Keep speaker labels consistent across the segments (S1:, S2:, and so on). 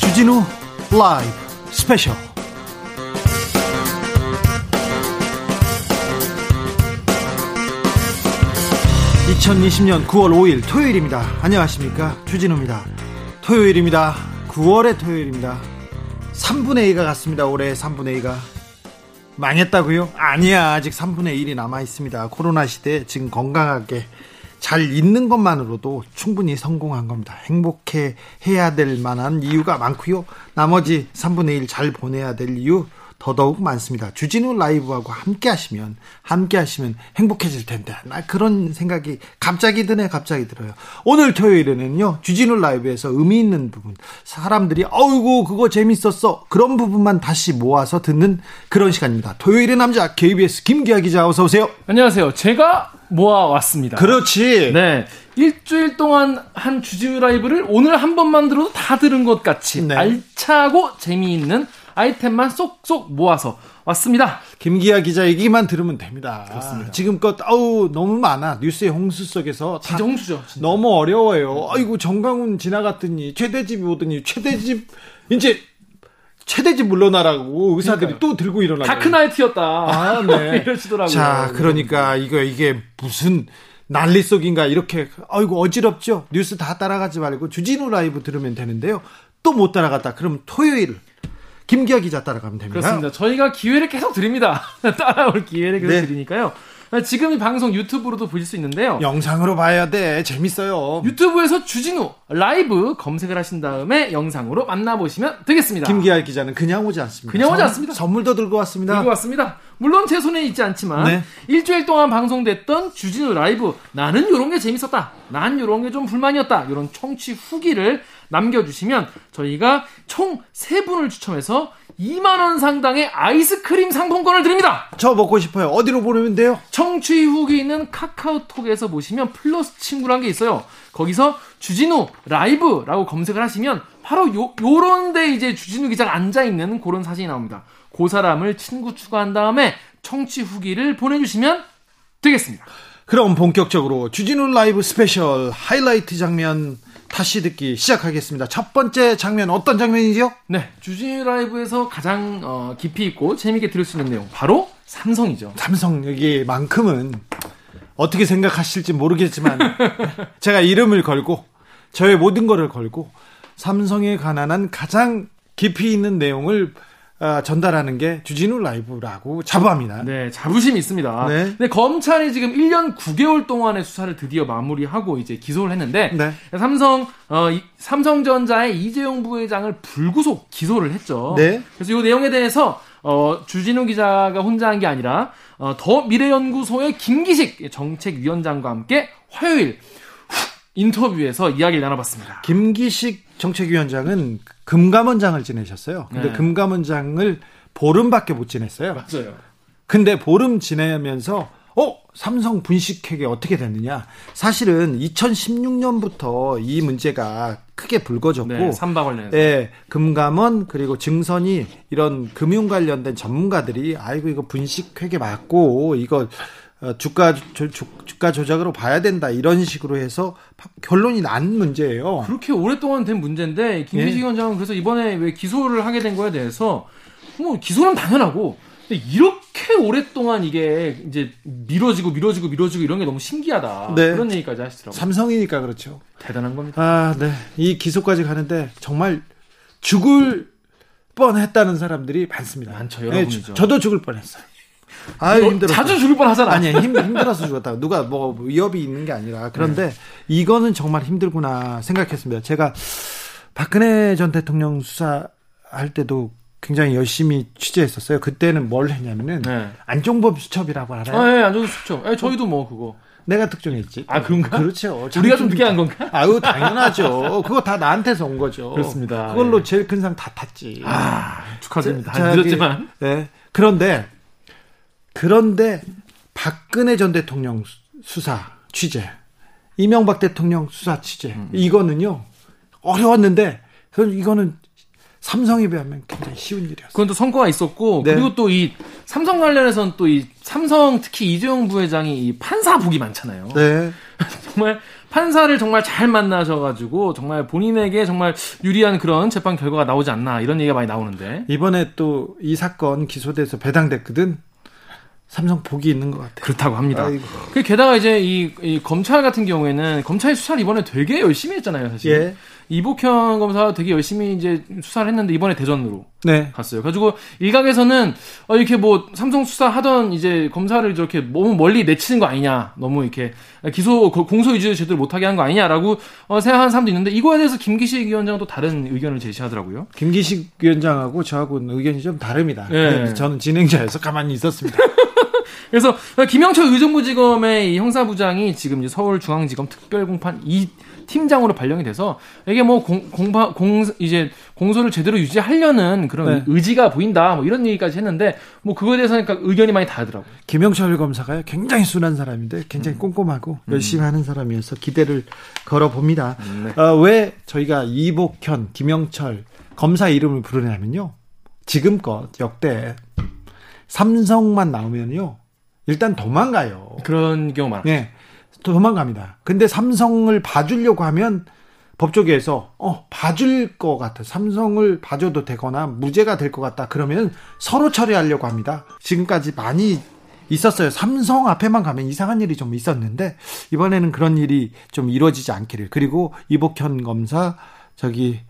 S1: 주진우 라이브 스페셜 2020년 9월 5일 토요일입니다. 안녕하십니까. 주진우입니다. 토요일입니다. 9월의 토요일입니다. 3분의 2가 갔습니다. 올해 3분의 2가. 망했다고요? 아니야. 아직 3분의 1이 남아 있습니다. 코로나 시대에 지금 건강하게 잘 있는 것만으로도 충분히 성공한 겁니다. 행복해 해야 될 만한 이유가 많고요. 나머지 3분의 1 잘 보내야 될 이유 더더욱 많습니다. 주진우 라이브하고 함께 하시면 함께 하시면 행복해질 텐데. 나 그런 생각이 갑자기 드네 갑자기 들어요. 오늘 토요일에는요. 주진우 라이브에서 의미 있는 부분 사람들이 어이구 그거 재밌었어. 그런 부분만 다시 모아서 듣는 그런 시간입니다. 토요일의 남자 KBS 김기아 기자 어서 오세요.
S2: 안녕하세요. 제가 모아왔습니다.
S1: 그렇지.
S2: 네. 일주일 동안 한 주진우 라이브를 오늘 한 번만 들어도 다 들은 것 같이
S1: 네.
S2: 알차고 재미있는 아이템만 쏙쏙 모아서 왔습니다.
S1: 김기아 기자 얘기만 들으면 됩니다.
S2: 그렇습니다.
S1: 지금껏 아우 너무 많아 뉴스의 홍수 속에서 다
S2: 진짜 홍수죠. 진짜.
S1: 너무 어려워요. 아이고 정강훈 지나갔더니 최대집 오더니 최대집 이제 최대집 물러나라고 의사들이
S2: 그러니까요.
S1: 또 들고 일어나고.
S2: 다크나이트였다.
S1: 아, 네.
S2: 이러시더라고요.
S1: 자, 그러니까 이거 이게 무슨 난리 속인가 이렇게 아이고 어지럽죠. 뉴스 다 따라가지 말고 주진우 라이브 들으면 되는데요. 또 못 따라갔다. 그럼 토요일 김기아 기자 따라가면 됩니다.
S2: 그렇습니다. 저희가 기회를 계속 드립니다. 따라올 기회를 계속
S1: 네.
S2: 드리니까요. 지금 이 방송 유튜브로도 보실 수 있는데요.
S1: 영상으로 봐야 돼. 재밌어요.
S2: 유튜브에서 주진우 라이브 검색을 하신 다음에 영상으로 만나보시면 되겠습니다.
S1: 김기아 기자는 그냥 오지 않습니다.
S2: 그냥 오지
S1: 선-
S2: 않습니다.
S1: 선 물도 들고 왔습니다.
S2: 들고 왔습니다. 물론 제 손에 있지 않지만
S1: 네.
S2: 일주일 동안 방송됐던 주진우 라이브 나는 요런 게 재밌었다. 난 요런 게 좀 불만이었다. 요런 청취 후기를 남겨주시면 저희가 총 세분을 추첨해서 2만 원 상당의 아이스크림 상품권을 드립니다.
S1: 저 먹고 싶어요. 어디로 보내면 돼요?
S2: 청취 후기 있는 카카오톡에서 보시면 플러스 친구란 게 있어요. 거기서 주진우 라이브라고 검색을 하시면 바로 요, 요런데 이제 주진우 기자가 앉아있는 그런 사진이 나옵니다. 그 사람을 친구 추가한 다음에 청취 후기를 보내주시면 되겠습니다.
S1: 그럼 본격적으로 주진우 라이브 스페셜 하이라이트 장면 다시 듣기 시작하겠습니다. 첫 번째 장면 어떤 장면이죠?
S2: 네, 주진우 라이브에서 가장 어, 깊이 있고 재미있게 들을 수 있는 내용 바로 삼성이죠.
S1: 삼성 여기만큼은 어떻게 생각하실지 모르겠지만 제가 이름을 걸고 저의 모든 거를 걸고 삼성에 관한 가장 깊이 있는 내용을 아, 전달하는 게 주진우 라이브라고 자부합니다.
S2: 네, 자부심이 있습니다.
S1: 네.
S2: 근데 검찰이 지금 1년 9개월 동안의 수사를 드디어 마무리하고 이제 기소를 했는데
S1: 네.
S2: 삼성 어, 이- 삼성전자의 이재용 부회장을 불구속 기소를 했죠.
S1: 네.
S2: 그래서 이 내용에 대해서 어, 주진우 기자가 혼자 한 게 아니라 어, 더 미래연구소의 김기식 정책위원장과 함께 화요일 후, 인터뷰에서 이야기를 나눠봤습니다.
S1: 김기식 정책위원장은 금감원장을 지내셨어요. 근데
S2: 네.
S1: 금감원장을 보름밖에 못 지냈어요.
S2: 맞아요.
S1: 근데 보름 지내면서 어 삼성 분식회계 어떻게 됐느냐? 사실은 2016년부터 이 문제가 크게 불거졌고
S2: 네, 관련해서.
S1: 예, 금감원 그리고 증선이 이런 금융 관련된 전문가들이 아이고 이거 분식회계 맞고 이거 어, 주가 조, 주- 주가 조작으로 봐야 된다 이런 식으로 해서 파- 결론이 난 문제예요.
S2: 그렇게 오랫동안 된 문제인데 김기식
S1: 예.
S2: 위원장은 그래서 이번에 왜 기소를 하게 된 거에 대해서 뭐 기소는 당연하고 이렇게 오랫동안 이게 이제 미뤄지고 미뤄지고 미뤄지고 이런 게 너무 신기하다
S1: 네.
S2: 그런 얘기까지 하시더라고요.
S1: 삼성이니까 그렇죠.
S2: 대단한 겁니다.
S1: 아, 네. 이 기소까지 가는데 정말 죽을 뻔했다는 사람들이 많습니다.
S2: 많죠,
S1: 네,
S2: 여러분이죠.
S1: 저, 도 죽을 뻔했어요. 아유
S2: 너
S1: 힘들어.
S2: 자주 죽을 뻔하잖아.
S1: 아니 힘 힘들어서 죽었다. 누가 뭐 위협이 있는 게 아니라 그런데 이거는 정말 힘들구나 생각했습니다. 제가 박근혜 전 대통령 수사할 때도 굉장히 열심히 취재했었어요. 그때는 뭘 했냐면은
S2: 네.
S1: 안종범 수첩이라고 알아요?
S2: 아, 예, 안좋은 수죠. 예, 저희도 뭐 그거.
S1: 내가 특종했지.
S2: 아, 그런가?
S1: 그렇죠.
S2: 우리가 좀 늦게 한 건가?
S1: 아유, 당연하죠. 그거 다 나한테서 온 거죠.
S2: 그렇습니다.
S1: 그걸로
S2: 예.
S1: 제일 큰 상 다 탔지.
S2: 아, 축하드립니다.
S1: 자,
S2: 아, 늦었지만.
S1: 네. 그런데, 그런데, 박근혜 전 대통령 수- 수사, 취재, 이명박 대통령 수사 취재,
S2: 음.
S1: 이거는요, 어려웠는데, 이거는 삼성에 비하면 굉장히 쉬운 일이었어요.
S2: 그건 또 성과가 있었고 네. 그리고 또 이 삼성 관련해서는 또 이 삼성 특히 이재용 부회장이 이 판사 복이 많잖아요.
S1: 네.
S2: 정말 판사를 정말 잘 만나셔가지고 정말 본인에게 정말 유리한 그런 재판 결과가 나오지 않나 이런 얘기가 많이 나오는데
S1: 이번에 또 이 사건 기소돼서 배당됐거든. 삼성 복이 있는 것 같아요.
S2: 그렇다고 합니다. 그 게다가 이제 이, 이, 검찰 같은 경우에는 검찰 수사를 이번에 되게 열심히 했잖아요, 사실. 예. 이복현 검사 되게 열심히 이제 수사를 했는데 이번에 대전으로 네. 갔어요. 가지고 일각에서는 어, 이렇게 뭐 삼성 수사하던 이제 검사를 저렇게 너무 멀리 내치는 거 아니냐, 너무 이렇게 기소 공소 유지 제대로 못하게 한 거 아니냐라고 어, 생각하는 사람도 있는데 이거에 대해서 김기식 위원장은 또 다른 의견을 제시하더라고요.
S1: 김기식 위원장하고 저하고는 의견이 좀 다릅니다. 네. 저는 진행자여서 가만히 있었습니다.
S2: 그래서 김영철 의정부지검의 형사부장이 지금 이제 서울중앙지검 특별공판 2 팀장으로 발령이 돼서 이게 뭐 공, 공파, 공, 이제 공소를 제대로 유지하려는 그런 네. 의지가 보인다. 뭐 이런 얘기까지 했는데 뭐 그거에 대해서는 그러니까 의견이 많이 다르더라고요.
S1: 김영철 검사가 굉장히 순한 사람인데 굉장히 음. 꼼꼼하고 음. 열심히 하는 사람이어서 기대를 걸어 봅니다. 음, 네. 어, 왜 저희가 이복현, 김영철 검사 이름을 부르냐면요. 지금껏 역대 삼성만 나오면요. 일단 도망가요.
S2: 그런 경우 많아요.
S1: 네. 도망갑니다. 근데 삼성을 봐주려고 하면 법조계에서 어 봐줄 것 같아 삼성을 봐줘도 되거나 무죄가 될 것 같다 그러면 서로 처리하려고 합니다. 지금까지 많이 있었어요. 삼성 앞에만 가면 이상한 일이 좀 있었는데 이번에는 그런 일이 좀 이루어지지 않기를 그리고 이복현 검사 저기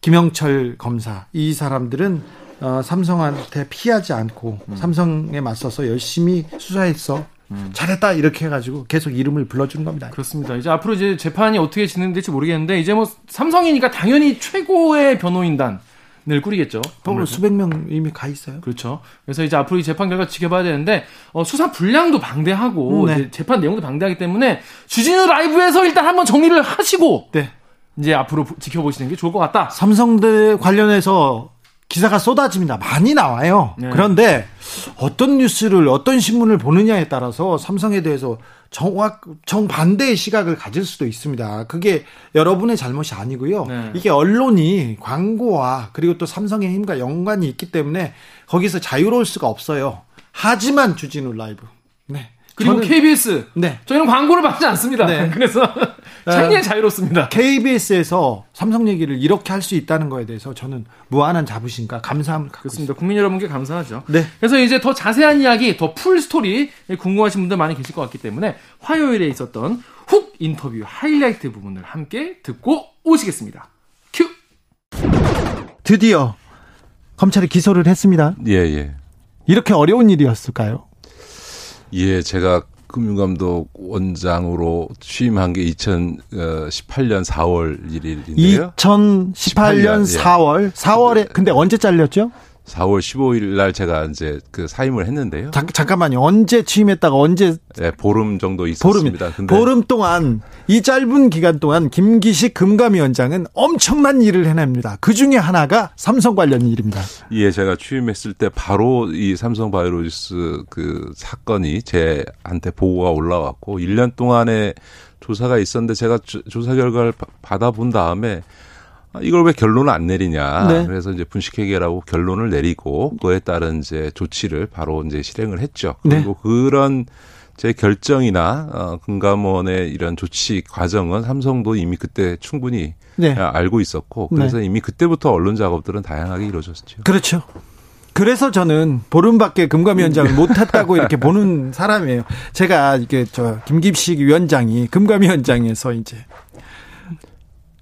S1: 김영철 검사 이 사람들은 어, 삼성한테 피하지 않고 음. 삼성에 맞서서 열심히 수사했어. 음. 잘했다 이렇게 해가지고 계속 이름을 불러주는 겁니다.
S2: 그렇습니다. 이제 앞으로 이제 재판이 어떻게 진행될지 모르겠는데 이제 뭐 삼성이니까 당연히 최고의 변호인단. 을 꾸리겠죠.
S1: 또 수백 명 이미 가 있어요.
S2: 그렇죠. 그래서 이제 앞으로 이 재판 결과 지켜봐야 되는데 어, 수사 분량도 방대하고 네. 재판 내용도 방대하기 때문에 주진우 라이브에서 일단 한번 정리를 하시고 네. 이제 앞으로 지켜보시는 게 좋을 것 같다.
S1: 삼성대 관련해서 기사가 쏟아집니다. 많이 나와요. 네. 그런데 어떤 뉴스를 어떤 신문을 보느냐에 따라서 삼성에 대해서 정확 정반대의 시각을 가질 수도 있습니다. 그게 여러분의 잘못이 아니고요. 네. 이게 언론이 광고와 그리고 또 삼성의 힘과 연관이 있기 때문에 거기서 자유로울 수가 없어요. 하지만 주진우 라이브. 네.
S2: 그리고 저는, KBS. 네. 저희는 광고를 받지 않습니다. 네. 그래서 상당히 자유롭습니다.
S1: KBS에서 삼성 얘기를 이렇게 할 수 있다는 거에 대해서 저는 무한한 자부심과 감사함을 갖고
S2: 있습니다. 국민 여러분께 감사하죠. 네. 그래서 이제 더 자세한 이야기, 더 full story 궁금하신 분들 많이 계실 것 같기 때문에 화요일에 있었던 훅 인터뷰 하이라이트 부분을 함께 듣고 오시겠습니다. 큐.
S1: 드디어 검찰이 기소를 했습니다.
S3: 예, 예.
S1: 이렇게 어려운 일이었을까요?
S3: 예, 제가 금융감독 원장으로 취임한 게 2018년 4월 1일인데요.
S1: 2018년 4월. 4월에 근데 언제 잘렸죠?
S3: 4월 15일 날 제가 이제 그 사임을 했는데요.
S1: 자, 잠깐만요. 언제 취임했다가 언제
S3: 네, 보름 정도 있었습니다.
S1: 보름, 보름 동안 이 짧은 기간 동안 김기식 금감위원장은 엄청난 일을 해냅니다. 그 중에 하나가 삼성 관련 일입니다.
S3: 예, 제가 취임했을 때 바로 이 삼성 바이오로지스 그 사건이 제한테 보고가 올라왔고 1년 동안의 조사가 있었는데 제가 조사 결과를 받아본 다음에 아, 이걸 왜 결론을 안 내리냐. 네. 그래서 이제 분식회계라고 결론을 내리고 그에 따른 이제 조치를 바로 이제 실행을 했죠. 네. 그리고 네. 그런 제 결정이나 어, 금감원의 이런 조치 과정은 삼성도 이미 그때 충분히 네. 알고 있었고 그래서 네. 이미 그때부터 언론 작업들은 다양하게 이루어졌죠.
S1: 그렇죠. 그래서 저는 보름밖에 금감위원장을 못했다고 이렇게 보는 사람이에요. 제가 이게 저 김기식 위원장이 금감위원장에서 이제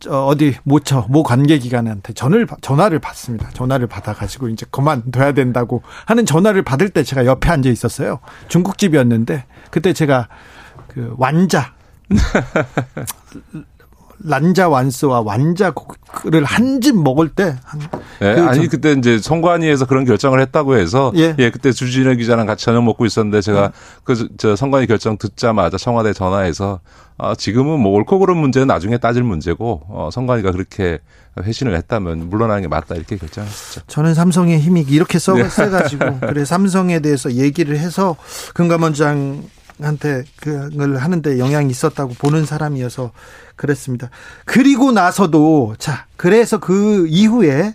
S1: 어디 모처 모 관계기관한테 전화를 전화를 받습니다. 전화를 받아가지고 이제 그만둬야 된다고 하는 전화를 받을 때 제가 옆에 앉아 있었어요. 중국집이었는데 그때 제가 그 완자 란자 완스와 완자를 한 집 먹을 때 한,
S3: 네, 그 아니 그때 이제 성관위에서 그런 결정을 했다고 해서 예, 예 그때 주진우 기자랑 같이 저녁 먹고 있었는데 제가 음. 그저 성관위 결정 듣자마자 청와대 전화해서 아, 지금은 뭐 옳고 그른 문제는 나중에 따질 문제고 어, 성관위가 그렇게 회신을 했다면 물러나는 게 맞다 이렇게 결정했었죠.
S1: 저는 삼성의 힘이 이렇게 써, 네. 그래 삼성에 대해서 얘기를 해서 금감원장 한테 그걸 하는데 영향이 있었다고 보는 사람이어서 그랬습니다. 그리고 나서도 자 그래서 그 이후에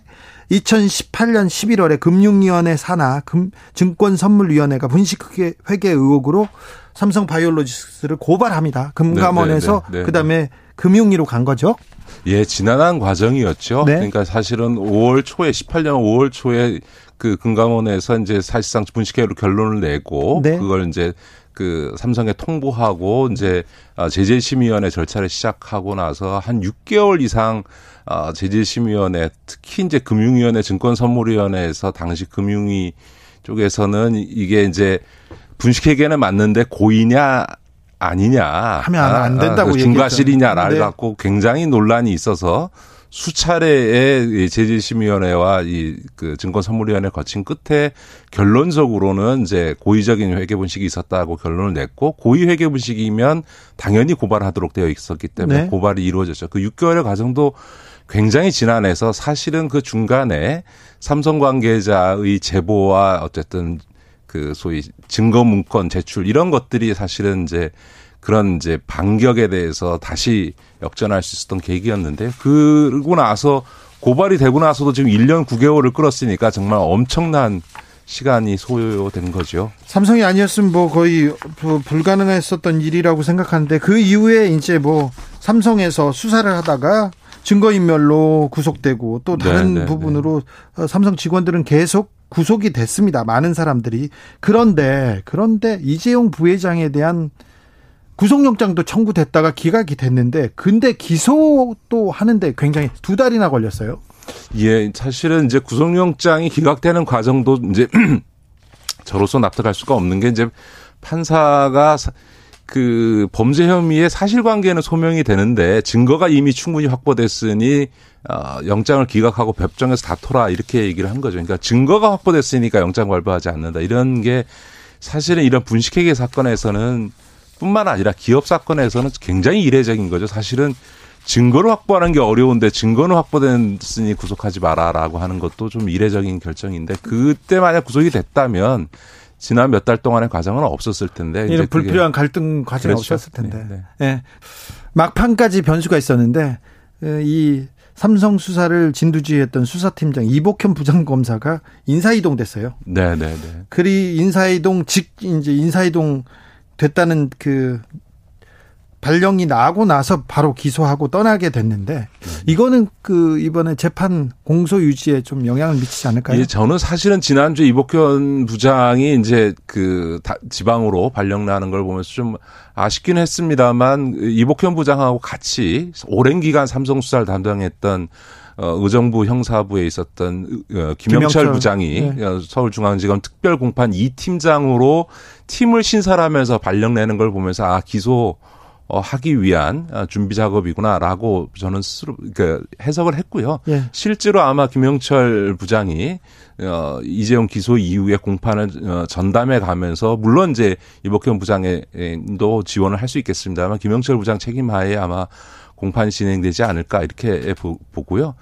S1: 2018년 11월에 금융위원회 산하 금, 증권선물위원회가 분식회계 의혹으로 삼성 바이올로지스를 고발합니다. 금감원에서 네, 네, 네, 그다음에 금융위로 간 거죠.
S3: 예, 지난한 과정이었죠. 네. 그러니까 사실은 5월 초에 18년 5월 초에 그 금감원에서 이제 사실상 분식회로 결론을 내고 네. 그걸 이제 그 삼성에 통보하고 이제 아, 제재심의위원회 절차를 시작하고 나서 한 6개월 이상 아, 제재심의위원회 특히 이제 금융위원회 증권선물위원회에서 당시 금융위 쪽에서는 이게 이제 분식회계는 맞는데 고의냐 아니냐
S1: 하면 안 된다고 아, 그
S3: 중과실이냐를 네. 갖고 굉장히 논란이 있어서 수차례의 제재심의위원회와 이 그 증권선물위원회 거친 끝에 결론적으로는 이제 고의적인 회계 분식이 있었다고 결론을 냈고 고의 회계 분식이면 당연히 고발하도록 되어 있었기 때문에 네. 고발이 이루어졌죠. 그 6개월의 과정도 굉장히 지난해서 사실은 그 중간에 삼성 관계자의 제보와 어쨌든 그 소위 증거 문건 제출 이런 것들이 사실은 이제 그런 이제 반격에 대해서 다시 역전할 수 있었던 계기였는데 그러고 나서 고발이 되고 나서도 지금 1년 9개월을 끌었으니까 정말 엄청난 시간이 소요된 거죠.
S1: 삼성이 아니었으면 뭐 거의 불가능했었던 일이라고 생각하는데 그 이후에 이제 뭐 삼성에서 수사를 하다가 증거인멸로 구속되고 또 다른 네네, 네, 부분으로 네. 삼성 직원들은 계속 구속이 됐습니다. 많은 사람들이. 그런데, 그런데 이재용 부회장에 대한 구속영장도 청구됐다가 기각이 됐는데, 근데 기소도 하는데 굉장히 두 달이나 걸렸어요.
S3: 예, 사실은 이제 구속영장이 기각되는 과정도 이제 저로서 납득할 수가 없는 게 이제 판사가 그 범죄 혐의의 사실관계는 소명이 되는데 증거가 이미 충분히 확보됐으니 어, 영장을 기각하고 법정에서 다퉈라 이렇게 얘기를 한 거죠. 그러니까 증거가 확보됐으니까 영장 발부하지 않는다 이런 게 사실은 이런 분식회계 사건에서는 뿐만 아니라 기업 사건에서는 굉장히 이례적인 거죠. 사실은 증거를 확보하는 게 어려운데 증거는 확보됐으니 구속하지 마라라고 하는 것도 좀 이례적인 결정인데 그때 만약 구속이 됐다면 지난 몇 달 동안의 과정은 없었을 텐데
S1: 이런 불필요한 갈등 과정이 그렇죠. 없었을 텐데. 네, 네. 네. 막판까지 변수가 있었는데 이 삼성 수사를 진두지휘했던 수사팀장 이복현 부장검사가 인사이동 됐어요.
S3: 네, 네, 네.
S1: 그리 인사이동 직 이제 인사이동 됐다는 그 발령이 나고 나서 바로 기소하고 떠나게 됐는데 이거는 그 이번에 재판 공소 유지에 좀 영향을 미치지 않을까요?
S3: 예, 저는 사실은 지난주 이복현 부장이 이제 그 지방으로 발령 나는 걸 보면서 좀 아쉽긴 했습니다만 이복현 부장하고 같이 오랜 기간 삼성 수사를 담당했던 어, 의정부 형사부에 있었던 어, 김영철, 김영철 부장이 네. 어, 서울중앙지검 특별공판 2팀장으로 팀을 신설하면서 발령 내는 걸 보면서 아 기소 어, 하기 위한 어, 준비 작업이구나라고 저는 스스로 그 해석을 했고요. 예. 실제로 아마 김영철 부장이 어, 이재용 기소 이후에 공판을 어, 전담해 가면서 물론 이제 이복현 부장에도 지원을 할 수 있겠습니다만 김영철 부장 책임하에 아마 공판이 진행되지 않을까 이렇게 보고요.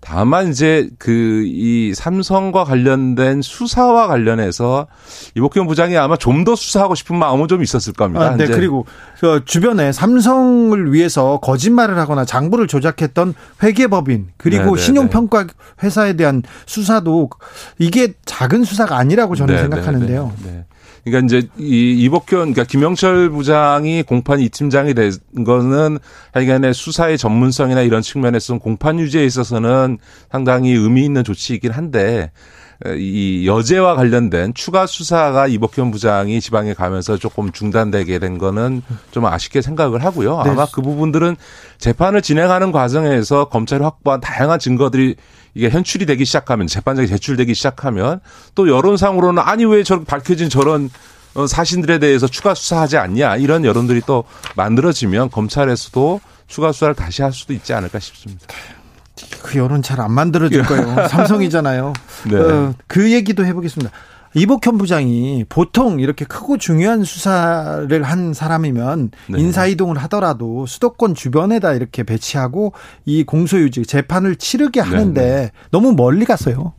S3: 다만 이제 그 이 삼성과 관련된 수사와 관련해서 이복현 부장이 아마 좀 더 수사하고 싶은 마음은 좀 있었을 겁니다.
S1: 아, 네, 그리고 그 주변에 삼성을 위해서 거짓말을 하거나 장부를 조작했던 회계법인 그리고 네, 네, 네. 신용평가 회사에 대한 수사도 이게 작은 수사가 아니라고 저는 네네, 생각하는데요. 네.
S3: 그러니까 이제 이 이복현 그러니까 김영철 부장이 공판 이 팀장이 된 거는 하여간에 수사의 전문성이나 이런 측면에서 공판 유지에 있어서는 상당히 의미 있는 조치이긴 한데 이 여제와 관련된 추가 수사가 이복현 부장이 지방에 가면서 조금 중단되게 된 거는 좀 아쉽게 생각을 하고요. 네. 아마 그 부분들은 재판을 진행하는 과정에서 검찰이 확보한 다양한 증거들이 이게 현출이 되기 시작하면 재판장에 제출되기 시작하면 또 여론상으로는 아니 왜 저렇게 밝혀진 저런 어, 사신들에 대해서 추가 수사하지 않냐 이런 여론들이 또 만들어지면 검찰에서도 추가 수사를 다시 할 수도 있지 않을까 싶습니다.
S1: 그 여론 잘 안 만들어질 거예요. 삼성이잖아요. 네. 어, 그 얘기도 해보겠습니다. 이복현 부장이 보통 이렇게 크고 중요한 수사를 한 사람이면 네. 인사이동을 하더라도 수도권 주변에다 이렇게 배치하고 이 공소유지 재판을 치르게 네, 하는데 네. 너무 멀리 갔어요.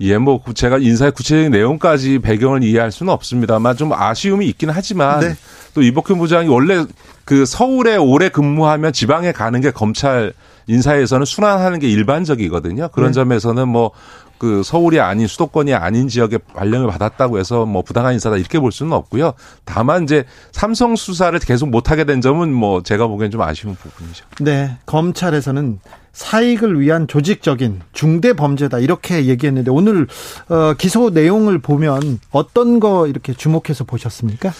S3: 예, 뭐 제가 인사의 구체적인 내용까지 배경을 이해할 수는 없습니다만 좀 아쉬움이 있긴 하지만 네. 또 이복현 부장이 원래 그 서울에 오래 근무하면 지방에 가는 게 검찰 인사에서는 순환하는 게 일반적이거든요. 그런 네. 점에서는 뭐 그 서울이 아닌 수도권이 아닌 지역에 발령을 받았다고 해서 뭐 부당한 인사다 이렇게 볼 수는 없고요. 다만 이제 삼성 수사를 계속 못 하게 된 점은 뭐 제가 보기엔 좀 아쉬운 부분이죠.
S1: 네. 검찰에서는 사익을 위한 조직적인 중대 범죄다 이렇게 얘기했는데 오늘 어, 기소 내용을 보면 어떤 거 이렇게 주목해서 보셨습니까?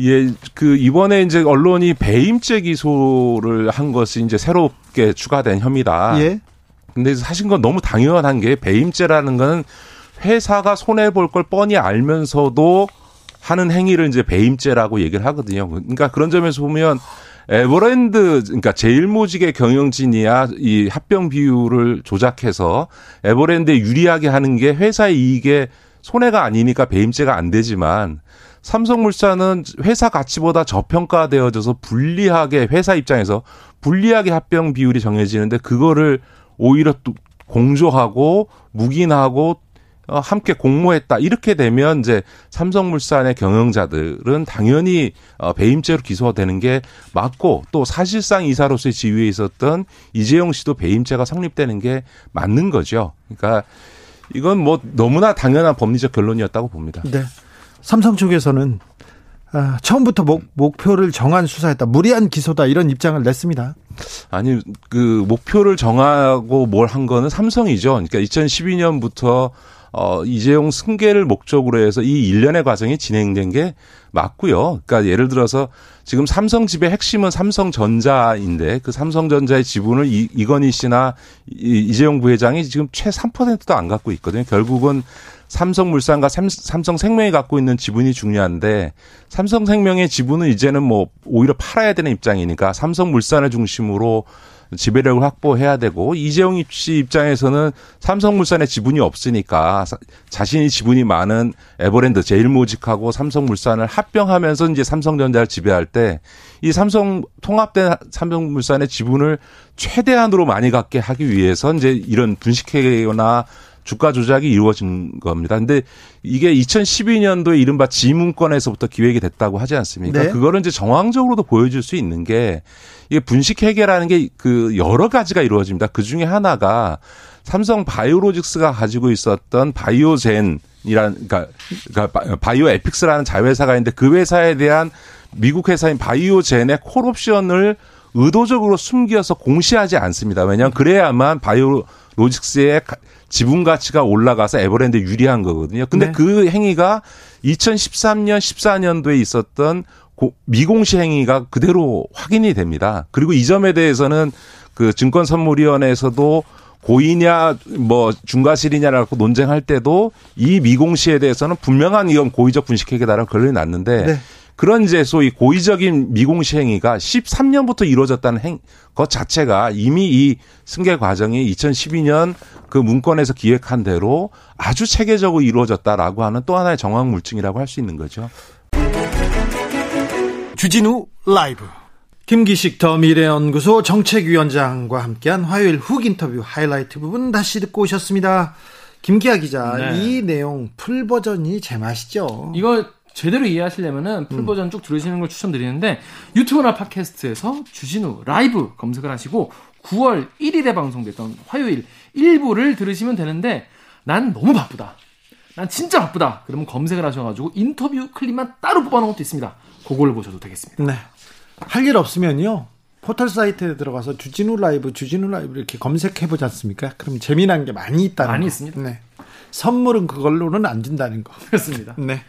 S3: 예, 그 이번에 이제 언론이 배임죄 기소를 한 것이 이제 새롭게 추가된 혐의다. 예. 근데 사실 건 너무 당연한 게 배임죄라는 거는 회사가 손해 볼 걸 뻔히 알면서도 하는 행위를 이제 배임죄라고 얘기를 하거든요. 그러니까 그런 점에서 보면 에버랜드 그러니까 제일모직의 경영진이야 이 합병 비율을 조작해서 에버랜드에 유리하게 하는 게 회사의 이익에 손해가 아니니까 배임죄가 안 되지만 삼성물산은 회사 가치보다 저평가되어져서 불리하게 회사 입장에서 불리하게 합병 비율이 정해지는데 그거를 오히려 또 공조하고 묵인하고 어, 함께 공모했다 이렇게 되면 이제 삼성물산의 경영자들은 당연히 어, 배임죄로 기소되는 게 맞고 또 사실상 이사로서의 지위에 있었던 이재용 씨도 배임죄가 성립되는 게 맞는 거죠. 그러니까 이건 뭐 너무나 당연한 법리적 결론이었다고 봅니다.
S1: 네. 삼성 쪽에서는 아, 처음부터 목, 목표를 정한 수사했다. 무리한 기소다. 이런 입장을 냈습니다.
S3: 아니, 그, 목표를 정하고 뭘 한 거는 삼성이죠. 그러니까 2012년부터 어, 이재용 승계를 목적으로 해서 이 일련의 과정이 진행된 게 맞고요. 그러니까 예를 들어서 지금 삼성 집의 핵심은 삼성전자인데 그 삼성전자의 지분을 이, 이건희 씨나 이, 이재용 부회장이 지금 최 3%도 안 갖고 있거든요. 결국은 삼성물산과 삼성생명이 갖고 있는 지분이 중요한데 삼성생명의 지분은 이제는 뭐 오히려 팔아야 되는 입장이니까 삼성물산을 중심으로 지배력을 확보해야 되고 이재용 씨 입장에서는 삼성물산에 지분이 없으니까 자신이 지분이 많은 에버랜드 제일모직하고 삼성물산을 합병하면서 이제 삼성전자를 지배할 때 이 삼성 통합된 삼성물산의 지분을 최대한으로 많이 갖게 하기 위해서 이제 이런 분식회계나 주가 조작이 이루어진 겁니다. 근데 이게 2012년도에 이른바 지문권에서부터 기획이 됐다고 하지 않습니까? 네. 그거를 이제 정황적으로도 보여줄 수 있는 게 이게 분식 회계라는 게 그 여러 가지가 이루어집니다. 그 중에 하나가 삼성 바이오로직스가 가지고 있었던 바이오젠이라는 그러니까, 그러니까 바이오에피스라는 자회사가 있는데 그 회사에 대한 미국 회사인 바이오젠의 콜옵션을 의도적으로 숨겨서 공시하지 않습니다. 왜냐하면 그래야만 바이오로직스의 지분 가치가 올라가서 에버랜드 유리한 거거든요. 근데 네. 그 행위가 2013년 14년도에 있었던 미공시 행위가 그대로 확인이 됩니다. 그리고 이 점에 대해서는 그 증권선물위원회에서도 고의냐 뭐 중과실이냐라고 논쟁할 때도 이 미공시에 대해서는 분명한 이건 고의적 분식회계다라고 결론이 났는데 네. 그런 이제 소위 고의적인 미공시 행위가 13년부터 이루어졌다는 행, 것 자체가 이미 이 승계 과정이 2012년 그 문건에서 기획한 대로 아주 체계적으로 이루어졌다라고 하는 또 하나의 정황 물증이라고 할 수 있는 거죠.
S1: 주진우 라이브. 김기식 더 미래연구소 정책위원장과 함께한 화요일 훅 인터뷰 하이라이트 부분 다시 듣고 오셨습니다. 김기아 기자, 네. 이 내용 full 버전이 제맛이죠.
S2: 이거 제대로 이해하시려면은 full 음. 버전 쭉 들으시는 걸 추천드리는데 유튜브나 팟캐스트에서 주진우 라이브 검색을 하시고 9월 1일에 방송됐던 화요일 1부를 들으시면 되는데 난 너무 바쁘다. 난 진짜 바쁘다. 그러면 검색을 하셔가지고 인터뷰 클립만 따로 뽑아놓은 것도 있습니다. 그걸 보셔도 되겠습니다.
S1: 네. 할 일 없으면요. 포털 사이트에 들어가서 주진우 라이브, 주진우 라이브 이렇게 검색해 보지 않습니까? 그럼 재미난 게 많이 있다.
S2: 많이 거. 있습니다.
S1: 네. 선물은 그걸로는 안 준다는 거.
S2: 그렇습니다.
S1: 네.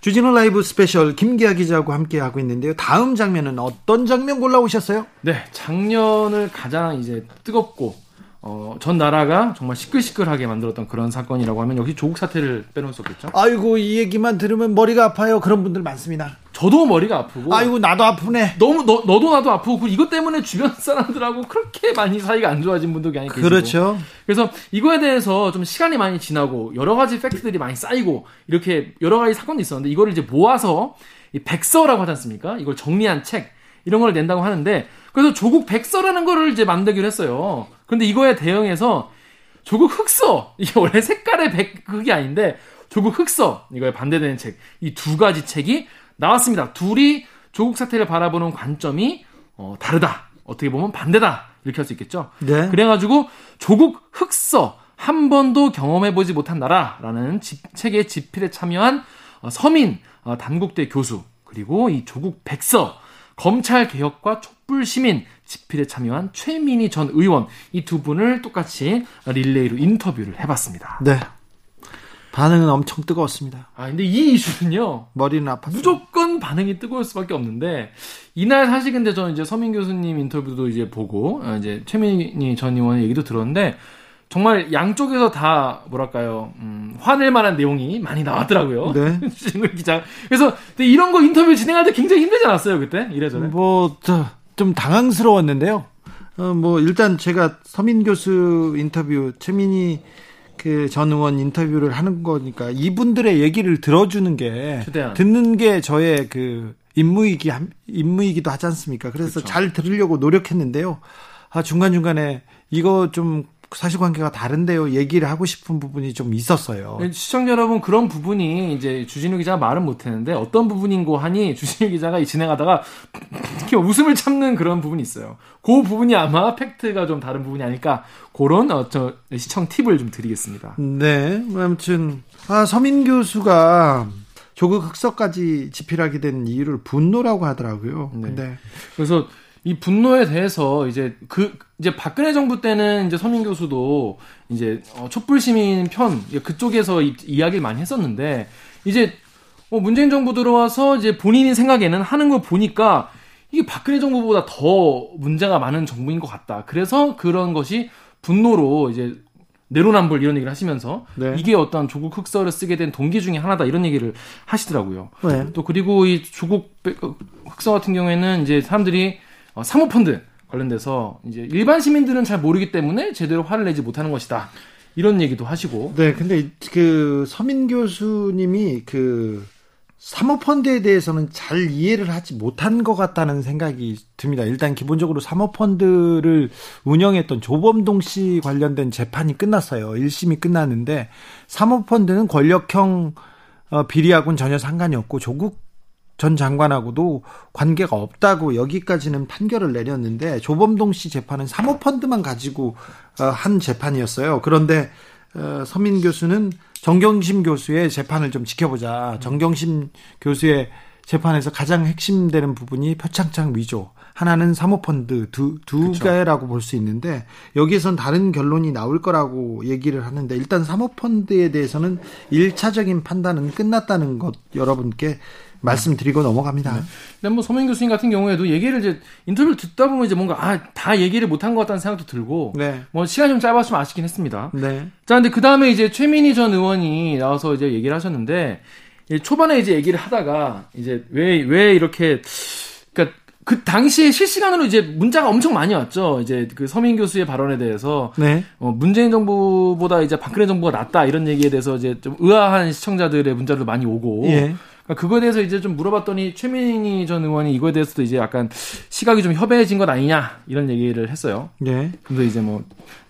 S1: 주진우 라이브 스페셜 김기아 기자하고 함께 하고 있는데요. 다음 장면은 어떤 장면 골라오셨어요?
S2: 네. 작년을 가장 이제 뜨겁고 어, 전 나라가 정말 시끌시끌하게 만들었던 그런 사건이라고 하면 역시 조국 사태를 빼놓을 수 없겠죠.
S1: 아이고 이 얘기만 들으면 머리가 아파요. 그런 분들 많습니다.
S2: 저도 머리가 아프고.
S1: 아이고 나도 아프네.
S2: 너무 너, 너도 나도 아프고 이것 때문에 주변 사람들하고 그렇게 많이 사이가 안 좋아진 분들이 많이 계시고.
S1: 그렇죠.
S2: 그래서 이거에 대해서 좀 시간이 많이 지나고 여러 가지 팩트들이 많이 쌓이고 이렇게 여러 가지 사건도 있었는데 이거를 이제 모아서 이 백서라고 하지 않습니까? 이걸 정리한 책 이런 걸 낸다고 하는데 그래서 조국 백서라는 거를 이제 만들기로 했어요. 근데 이거에 대응해서 조국 흑서 이게 원래 색깔의 백 그게 아닌데 조국 흑서 이거에 반대되는 책 이 두 가지 책이 나왔습니다. 둘이 조국 사태를 바라보는 관점이 어, 다르다. 어떻게 보면 반대다. 이렇게 할 수 있겠죠.
S1: 네.
S2: 그래가지고 조국 흑서 한 번도 경험해보지 못한 나라라는 집, 책의 집필에 참여한 어, 서민 어, 단국대 교수 그리고 이 조국 백서 검찰 개혁과 촛불 시민 집필에 참여한 최민희 전 의원 이 두 분을 똑같이 릴레이로 인터뷰를 해봤습니다.
S1: 네. 반응은 엄청 뜨거웠습니다.
S2: 아 근데 이 이슈는요
S1: 머리는 아팠어요.
S2: 무조건 반응이 뜨거울 수밖에 없는데 이날 사실 근데 저는 이제 서민 교수님 인터뷰도 이제 보고 어, 이제 최민희 전 의원의 얘기도 들었는데 정말 양쪽에서 다 뭐랄까요 음, 화낼 만한 내용이 많이 나왔더라고요.
S1: 네.
S2: 신우 기자. 그래서 근데 이런 거 인터뷰 진행할 때 굉장히 힘들지 않았어요 그때 이래저래.
S1: 뭐, 저, 좀 당황스러웠는데요. 어, 뭐, 일단 제가 서민 교수 인터뷰, 최민희 그전 의원 인터뷰를 하는 거니까 이분들의 얘기를 들어주는 게,
S2: 최대한.
S1: 듣는 게 저의 그 임무이기, 임무이기도 하지 않습니까? 그래서
S2: 그렇죠.
S1: 잘 들으려고 노력했는데요. 아, 중간 중간에 이거 좀 사실관계가 다른데요. 얘기를 하고 싶은 부분이 좀 있었어요.
S2: 시청자 여러분 그런 부분이 이제 주진우 기자가 말은 못했는데 어떤 부분인고 하니 주진우 기자가 이 진행하다가 특히 웃음을 참는 그런 부분이 있어요. 그 부분이 아마 팩트가 좀 다른 부분이 아닐까 그런 어, 저 시청 팁을 좀 드리겠습니다.
S1: 네, 뭐 아무튼 아 서민 교수가 조국 흑서까지 집필하게 된 이유를 분노라고 하더라고요.
S2: 네.
S1: 근데
S2: 그래서 이 분노에 대해서 이제 그 이제 박근혜 정부 때는 이제 서민 교수도 이제 어, 촛불 시민 편 그쪽에서 이, 이야기를 많이 했었는데 이제 어, 문재인 정부 들어와서 이제 본인이 생각에는 하는 걸 보니까 이게 박근혜 정부보다 더 문제가 많은 정부인 것 같다. 그래서 그런 것이 분노로 이제 내로남불 이런 얘기를 하시면서
S1: 네.
S2: 이게 어떤 조국 흑서를 쓰게 된 동기 중에 하나다 이런 얘기를 하시더라고요.
S1: 네.
S2: 또 그리고 이 조국 백- 흑서 같은 경우에는 이제 사람들이 어, 사모펀드 관련돼서 이제 일반 시민들은 잘 모르기 때문에 제대로 화를 내지 못하는 것이다. 이런 얘기도 하시고.
S1: 네, 근데 그 서민 교수님이 그 사모펀드에 대해서는 잘 이해를 하지 못한 것 같다는 생각이 듭니다. 일단 기본적으로 사모펀드를 운영했던 조범동 씨 관련된 재판이 끝났어요. 1심이 끝났는데 사모펀드는 권력형 어, 비리하고는 전혀 상관이 없고 조국 전 장관하고도 관계가 없다고 여기까지는 판결을 내렸는데 조범동 씨 재판은 사모펀드만 가지고 어, 한 재판이었어요. 그런데 어, 서민 교수는 정경심 교수의 재판을 좀 지켜보자. 정경심 교수의 재판에서 가장 핵심되는 부분이 표창장 위조. 하나는 사모펀드 두, 두
S2: 그쵸.
S1: 개라고 볼 수 있는데 여기에선 다른 결론이 나올 거라고 얘기를 하는데 일단 사모펀드에 대해서는 일차적인 판단은 끝났다는 것 여러분께 말씀드리고 넘어갑니다.
S2: 근데 뭐 서민 교수님 같은 경우에도 얘기를 이제 인터뷰를 듣다 보면 이제 뭔가 아, 다 얘기를 못한 것 같다는 생각도 들고
S1: 네.
S2: 뭐 시간이 좀좀 아쉽긴 했습니다.
S1: 네.
S2: 자, 근데 그 다음에 이제 최민희 전 의원이 나와서 이제 얘기를 하셨는데, 이 초반에 이제 얘기를 하다가, 이제 왜, 왜 이렇게, 그니까 그 당시에 실시간으로 이제 문자가 엄청 많이 왔죠. 이제 그 서민 교수의 발언에 대해서,
S1: 네.
S2: 어, 문재인 정부보다 이제 박근혜 정부가 낫다 이런 얘기에 대해서 이제 좀 의아한 시청자들의 문자도 많이 오고,
S1: 예.
S2: 그러니까 그거에 대해서 이제 좀 물어봤더니 최민희 전 의원이 이거에 대해서도 이제 약간 시각이 좀 협해진 것 아니냐 이런 얘기를 했어요.
S1: 예.
S2: 근데 이제 뭐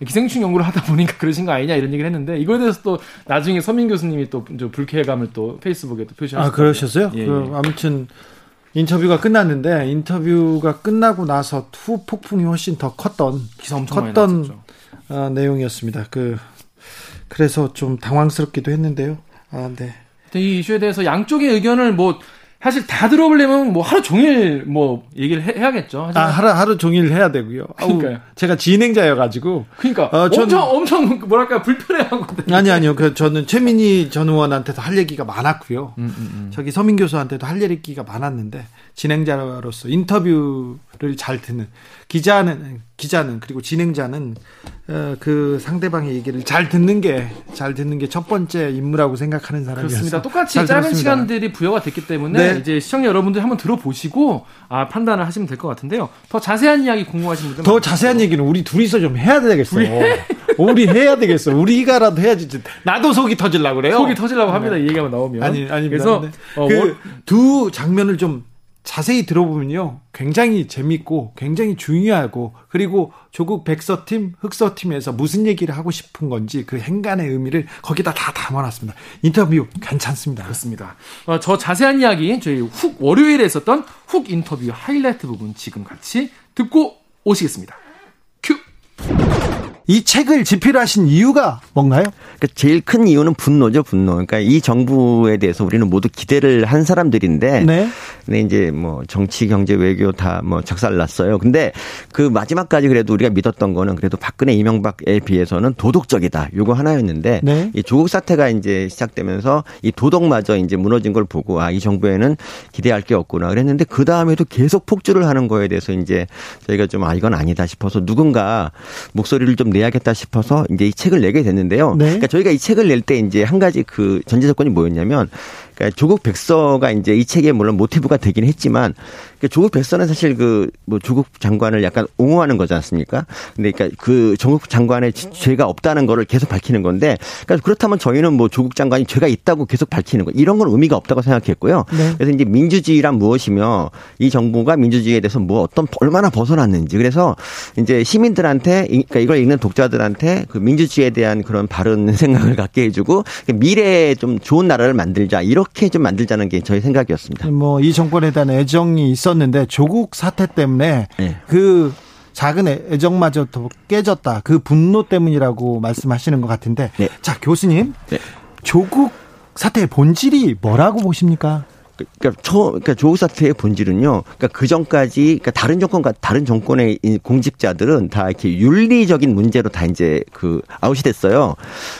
S2: 기생충 연구를 하다 보니까 그러신 거 아니냐 이런 얘기를 했는데 이거에 대해서 또 나중에 서민 교수님이 또좀 불쾌감을 또 페이스북에 또 표시하셨어요.
S1: 아, 그러셨어요?
S2: 예,
S1: 그,
S2: 예.
S1: 아무튼 인터뷰가 끝났는데 인터뷰가 끝나고 나서 후 폭풍이 훨씬 더 컸던
S2: 기사 엄청
S1: 컸던. 아, 내용이었습니다. 그 그래서 좀 당황스럽기도 했는데요. 아, 네.
S2: 이 이슈에 대해서 양쪽의 의견을 뭐 사실 다 들어보려면 뭐 하루 종일 뭐 얘기를 해, 야겠죠
S1: 아, 하루 하루 종일 해야 되고요. 아우,
S2: 그러니까요.
S1: 제가 진행자여 가지고
S2: 그러니까
S1: 어, 전-
S2: 엄청 엄청 뭐랄까 불편해하거든요.
S1: 아니 아니요. 그 저는 최민희 전 의원한테도 할 얘기가 많았고요.
S2: 음, 음, 음.
S1: 저기 서민 교수한테도 할 얘기가 많았는데 진행자로서 인터뷰를 잘 듣는 기자는 기자는 그리고 진행자는 어, 그 상대방의 얘기를 잘 듣는 게 잘 듣는 게 첫 번째 임무라고 생각하는 사람이어서
S2: 그렇습니다. 똑같이
S1: 잘
S2: 짧은
S1: 들었습니다.
S2: 시간들이 부여가 됐기 때문에
S1: 네.
S2: 이제 시청자 여러분들 한번 들어보시고 아, 판단을 하시면 될 것 같은데요. 더 자세한 이야기 궁금하신 분들
S1: 더 자세한 얘기는 우리 둘이서 좀 해야 되겠어. 우리, 해야 되겠어. 우리가라도 해야지. 나도 속이 터질라 그래요.
S2: 속이 터지려고 합니다. 이 얘기가 나오면.
S1: 아니 아니
S2: 그래서 어, 월-
S1: 그두 장면을 좀 자세히 들어보면요 굉장히 재밌고 굉장히 중요하고 그리고 조국 백서팀 흑서팀에서 무슨 얘기를 하고 싶은 건지 그 행간의 의미를 거기다 다 담아놨습니다 인터뷰 괜찮습니다
S2: 그렇습니다. 어, 저 자세한 이야기 저희 훅 월요일에 있었던 훅 인터뷰 하이라이트 부분 지금 같이 듣고 오시겠습니다. 큐.
S1: 이 책을 집필하신 이유가 뭔가요?
S4: 그러니까 제일 큰 이유는 분노죠, 분노. 그러니까 이 정부에 대해서 우리는 모두 기대를 한 사람들인데,
S1: 네.
S4: 근데 이제 뭐 정치, 경제, 외교 다 뭐 작살났어요. 근데 그 마지막까지 그래도 우리가 믿었던 거는 그래도 박근혜, 이명박에 비해서는 도덕적이다. 요거 하나였는데,
S1: 네.
S4: 이 조국 사태가 이제 시작되면서 이 도덕마저 이제 무너진 걸 보고 아 이 정부에는 기대할 게 없구나 그랬는데 그 다음에도 계속 폭주를 하는 거에 대해서 이제 저희가 좀 아 이건 아니다 싶어서 누군가 목소리를 좀 내야겠다 싶어서 이제 이 책을 내게 됐는데요.
S1: 네.
S4: 그러니까 저희가 이 책을 낼 때 이제 한 가지 그 전제 조건이 뭐였냐면 그러니까 조국 백서가 이제 이 책에 물론 모티브가 되긴 했지만 그러니까 조국 백서는 사실 그 뭐 조국 장관을 약간 옹호하는 거지 않습니까? 근데 그러니까 그 조국 장관의 죄가 없다는 거를 계속 밝히는 건데 그러니까 그렇다면 저희는 뭐 조국 장관이 죄가 있다고 계속 밝히는 거 이런 건 의미가 없다고 생각했고요.
S1: 네.
S4: 그래서 이제 민주주의란 무엇이며 이 정부가 민주주의에 대해서 뭐 어떤 얼마나 벗어났는지 그래서 이제 시민들한테 그러니까 이걸 읽는 독자들한테 그 민주주의에 대한 그런 바른 생각을 갖게 해주고 미래에 좀 좋은 나라를 만들자 이 렇게 좀 만들자는 게 저희 생각이었습니다.
S1: 뭐 이 정권에 대한 애정이 있었는데 조국 사태 때문에
S4: 네.
S1: 그 작은 애- 애정마저도 깨졌다. 그 분노 때문이라고 말씀하시는 것 같은데.
S4: 네.
S1: 자, 교수님.
S4: 네.
S1: 조국 사태의 본질이 뭐라고 보십니까?
S4: 그러니까 초, 그러니까 조국 사태의 본질은요. 그러니까 그 전까지, 그러니까 다른 정권과 다른 정권의 이 공직자들은 다 이렇게 윤리적인 문제로 다 이제 그 아웃이 됐어요.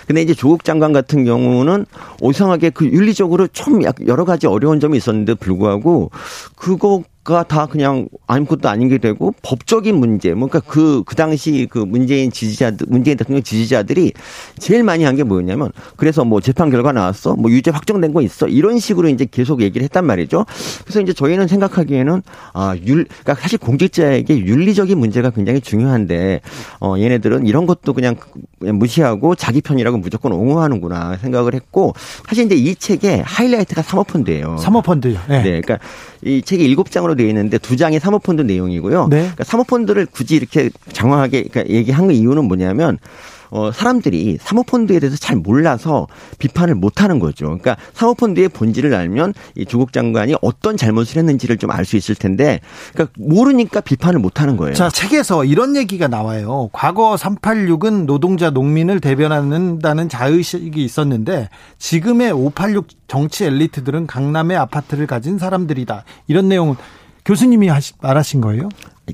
S4: 근데 이제 조국 장관 같은 경우는 이상하게 그 윤리적으로 좀 약- 여러 가지 어려운 점이 있었는데 불구하고 그거가 다 그냥 아무것도 아닌 게 되고 법적인 문제, 뭔가 그, 그 당시 그 문재인 지지자들, 문재인 대통령 지지자들이 제일 많이 한 게 뭐였냐면 그래서 뭐 재판 결과 나왔어? 뭐 유죄 확정된 거 있어? 이런 식으로 이제 계속 얘기를 했단 말이죠. 그래서 이제 저희는 생각하기에는 아, 윤, 그러니까 사실 공직자에게 윤리적인 문제가 굉장히 중요한데 어, 얘네들은 이런 것도 그냥 그냥 무시하고 자기 편이라고 무조건 옹호하는구나 생각을 했고 사실 이제 이 책의 하이라이트가 사모펀드예요.
S1: 사모펀드요. 네.
S4: 네, 그러니까 이 책이 일곱 장으로 되어 있는데 두 장이 사모펀드 내용이고요.
S1: 네.
S4: 그러니까 사모펀드를 굳이 이렇게 장황하게 그러니까 얘기한 이유는 뭐냐면 어, 사람들이 사모펀드에 대해서 잘 몰라서 비판을 못 하는 거죠. 그러니까 사모펀드의 본질을 알면 이 조국 장관이 어떤 잘못을 했는지를 좀 알 수 있을 텐데, 그러니까 모르니까 비판을 못 하는 거예요.
S1: 자, 책에서 이런 얘기가 나와요. 과거 386은 노동자 농민을 대변한다는 자의식이 있었는데 지금의 586 정치 엘리트들은 강남의 아파트를 가진 사람들이다. 이런 내용은 교수님이 하시, 말하신 거예요?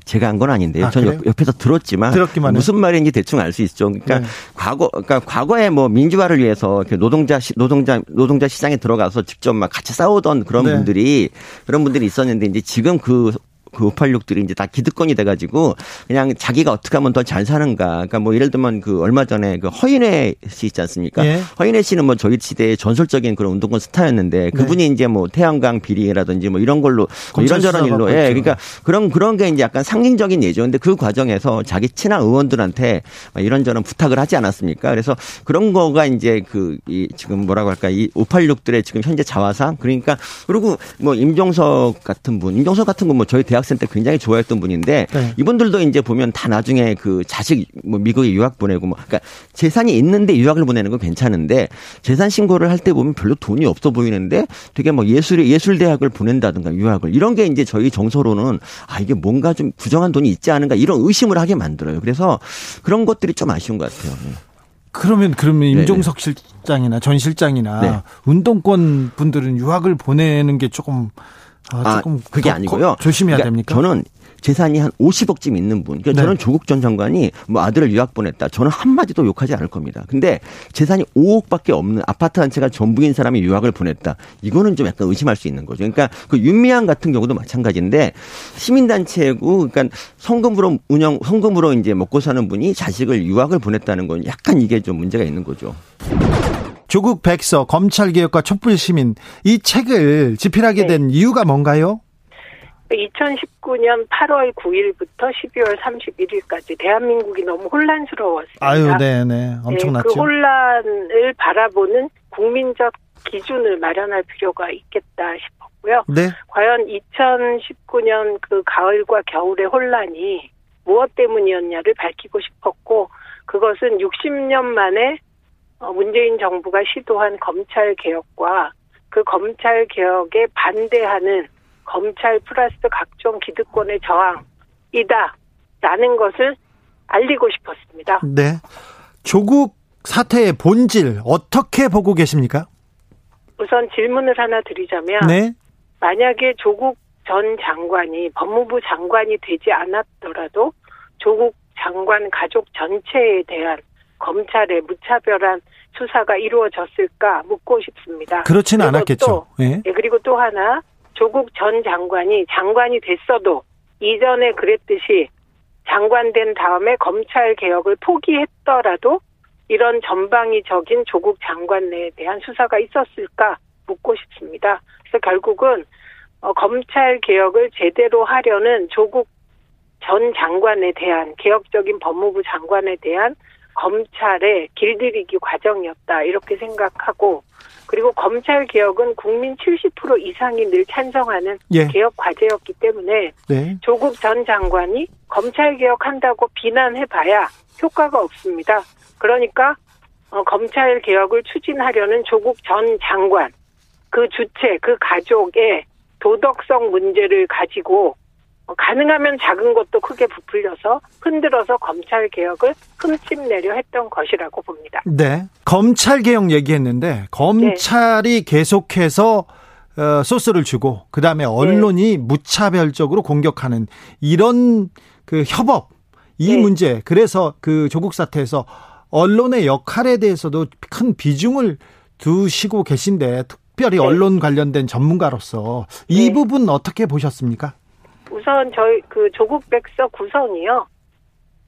S4: 제가 한 건 아닌데요.
S1: 아,
S4: 저는? 옆, 옆에서 들었지만
S1: 들었기만
S4: 무슨 말인지 대충 알 수 있죠. 그러니까
S1: 네.
S4: 과거 그러니까 과거에 뭐 민주화를 위해서 노동자 시, 노동자 노동자 시장에 들어가서 직접 막 같이 싸우던 그런
S1: 네.
S4: 분들이 그런 분들이 있었는데 이제 지금 그 그 586들이 이제 다 기득권이 돼가지고 그냥 자기가 어떻게 하면 더 잘 사는가. 그러니까 뭐 예를 들면 그 얼마 전에 그 허인회 씨 있지 않습니까?
S1: 예.
S4: 허인회 씨는 뭐 저희 시대의 전설적인 그런 운동권 스타였는데 그분이 이제 뭐 태양광 비리라든지 뭐 이런 걸로 뭐
S1: 네.
S4: 이런저런 일로 예. 그러니까 그런 그런 게 이제 약간 상징적인 예죠. 근데 그 과정에서 자기 친한 의원들한테 이런저런 부탁을 하지 않았습니까? 그래서 그런 거가 이제 그 이 지금 뭐라고 할까 이 586들의 지금 현재 자화상 그러니까 그리고 뭐 임종석 같은 분, 임종석 같은 분 뭐 저희 대학 생 때 굉장히 좋아했던 분인데
S1: 네.
S4: 이분들도 이제 보면 다 나중에 그 자식 뭐 미국에 유학 보내고 뭐 그러니까 재산이 있는데 유학을 보내는 건 괜찮은데 재산 신고를 할 때 보면 별로 돈이 없어 보이는데 되게 뭐 예술 예술 대학을 보낸다든가 유학을 이런 게 이제 저희 정서로는 아 이게 뭔가 좀 부정한 돈이 있지 않은가 이런 의심을 하게 만들어요. 그래서 그런 것들이 좀 아쉬운 것 같아요. 네.
S1: 그러면 그러면 임종석 실장이나 전 실장이나
S4: 네.
S1: 운동권 분들은 유학을 보내는 게 조금 아,
S4: 아,
S1: 조금
S4: 그게
S1: 더
S4: 아니고요.
S1: 거- 조심해야
S4: 그러니까
S1: 됩니까?
S4: 저는 재산이 한 50억쯤 있는 분. 그러니까
S1: 네.
S4: 저는 조국 전 장관이 뭐 아들을 유학 보냈다. 저는 한마디도 욕하지 않을 겁니다. 근데 재산이 5억밖에 없는 아파트 한 채가 전부인 사람이 유학을 보냈다. 이거는 좀 약간 의심할 수 있는 거죠. 그러니까 그 윤미향 같은 경우도 마찬가지인데 시민단체고 그러니까 성금으로 운영, 성금으로 이제 먹고 사는 분이 자식을 유학을 보냈다는 건 약간 이게 좀 문제가 있는 거죠.
S1: 조국 백서 검찰 개혁과 촛불 시민 이 책을 집필하게
S5: 네.
S1: 된 이유가 뭔가요?
S5: 2019년 8월 9일부터 12월 31일까지 대한민국이 너무 혼란스러웠습니다.
S1: 아유, 네, 네, 엄청났죠.
S5: 네, 그 혼란을 바라보는 국민적 기준을 마련할 필요가 있겠다 싶었고요.
S1: 네,
S5: 과연 2019년 그 가을과 겨울의 혼란이 무엇 때문이었냐를 밝히고 싶었고 그것은 60년 만에 어, 문재인 정부가 시도한 검찰 개혁과 그 검찰 개혁에 반대하는 검찰 플러스 각종 기득권의 저항이다라는 것을 알리고 싶었습니다.
S1: 네. 조국 사태의 본질 어떻게 보고 계십니까?
S5: 우선 질문을 하나 드리자면
S1: 네.
S5: 만약에 조국 전 장관이 법무부 장관이 되지 않았더라도 조국 장관 가족 전체에 대한 검찰의 무차별한 수사가 이루어졌을까 묻고 싶습니다.
S1: 그렇지는 않았겠죠.
S5: 또,
S1: 예.
S5: 예, 그리고 또 하나 조국 전 장관이 장관이 됐어도 이전에 그랬듯이 장관 된 다음에 검찰 개혁을 포기했더라도 이런 전방위적인 조국 장관에 대한 수사가 있었을까 묻고 싶습니다. 그래서 결국은 어, 검찰 개혁을 제대로 하려는 조국 전 장관에 대한 개혁적인 법무부 장관에 대한 검찰의 길들이기 과정이었다 이렇게 생각하고 그리고 검찰 개혁은 국민 70% 이상이 늘 찬성하는
S1: 예.
S5: 개혁 과제였기 때문에
S1: 네.
S5: 조국 전 장관이 검찰 개혁한다고 비난해봐야 효과가 없습니다. 그러니까 어, 검찰 개혁을 추진하려는 조국 전 장관 그 주체 그 가족의 도덕성 문제를 가지고 어, 가능하면 작은 것도 크게 부풀려서 흔들어서 검찰 개혁을 흠집내려 했던 것이라고 봅니다.
S1: 네. 검찰 개혁 얘기했는데 검찰이 계속해서 어, 소스를 주고 그다음에 언론이 무차별적으로 공격하는 이런 그 협업 이
S5: 네.
S1: 문제 그래서 그 조국 사태에서 언론의 역할에 대해서도 큰 비중을 두시고 계신데 특별히
S5: 네.
S1: 언론 관련된 전문가로서 이
S5: 네.
S1: 부분 어떻게 보셨습니까?
S5: 우선 저희 그 조국 백서 구성이요.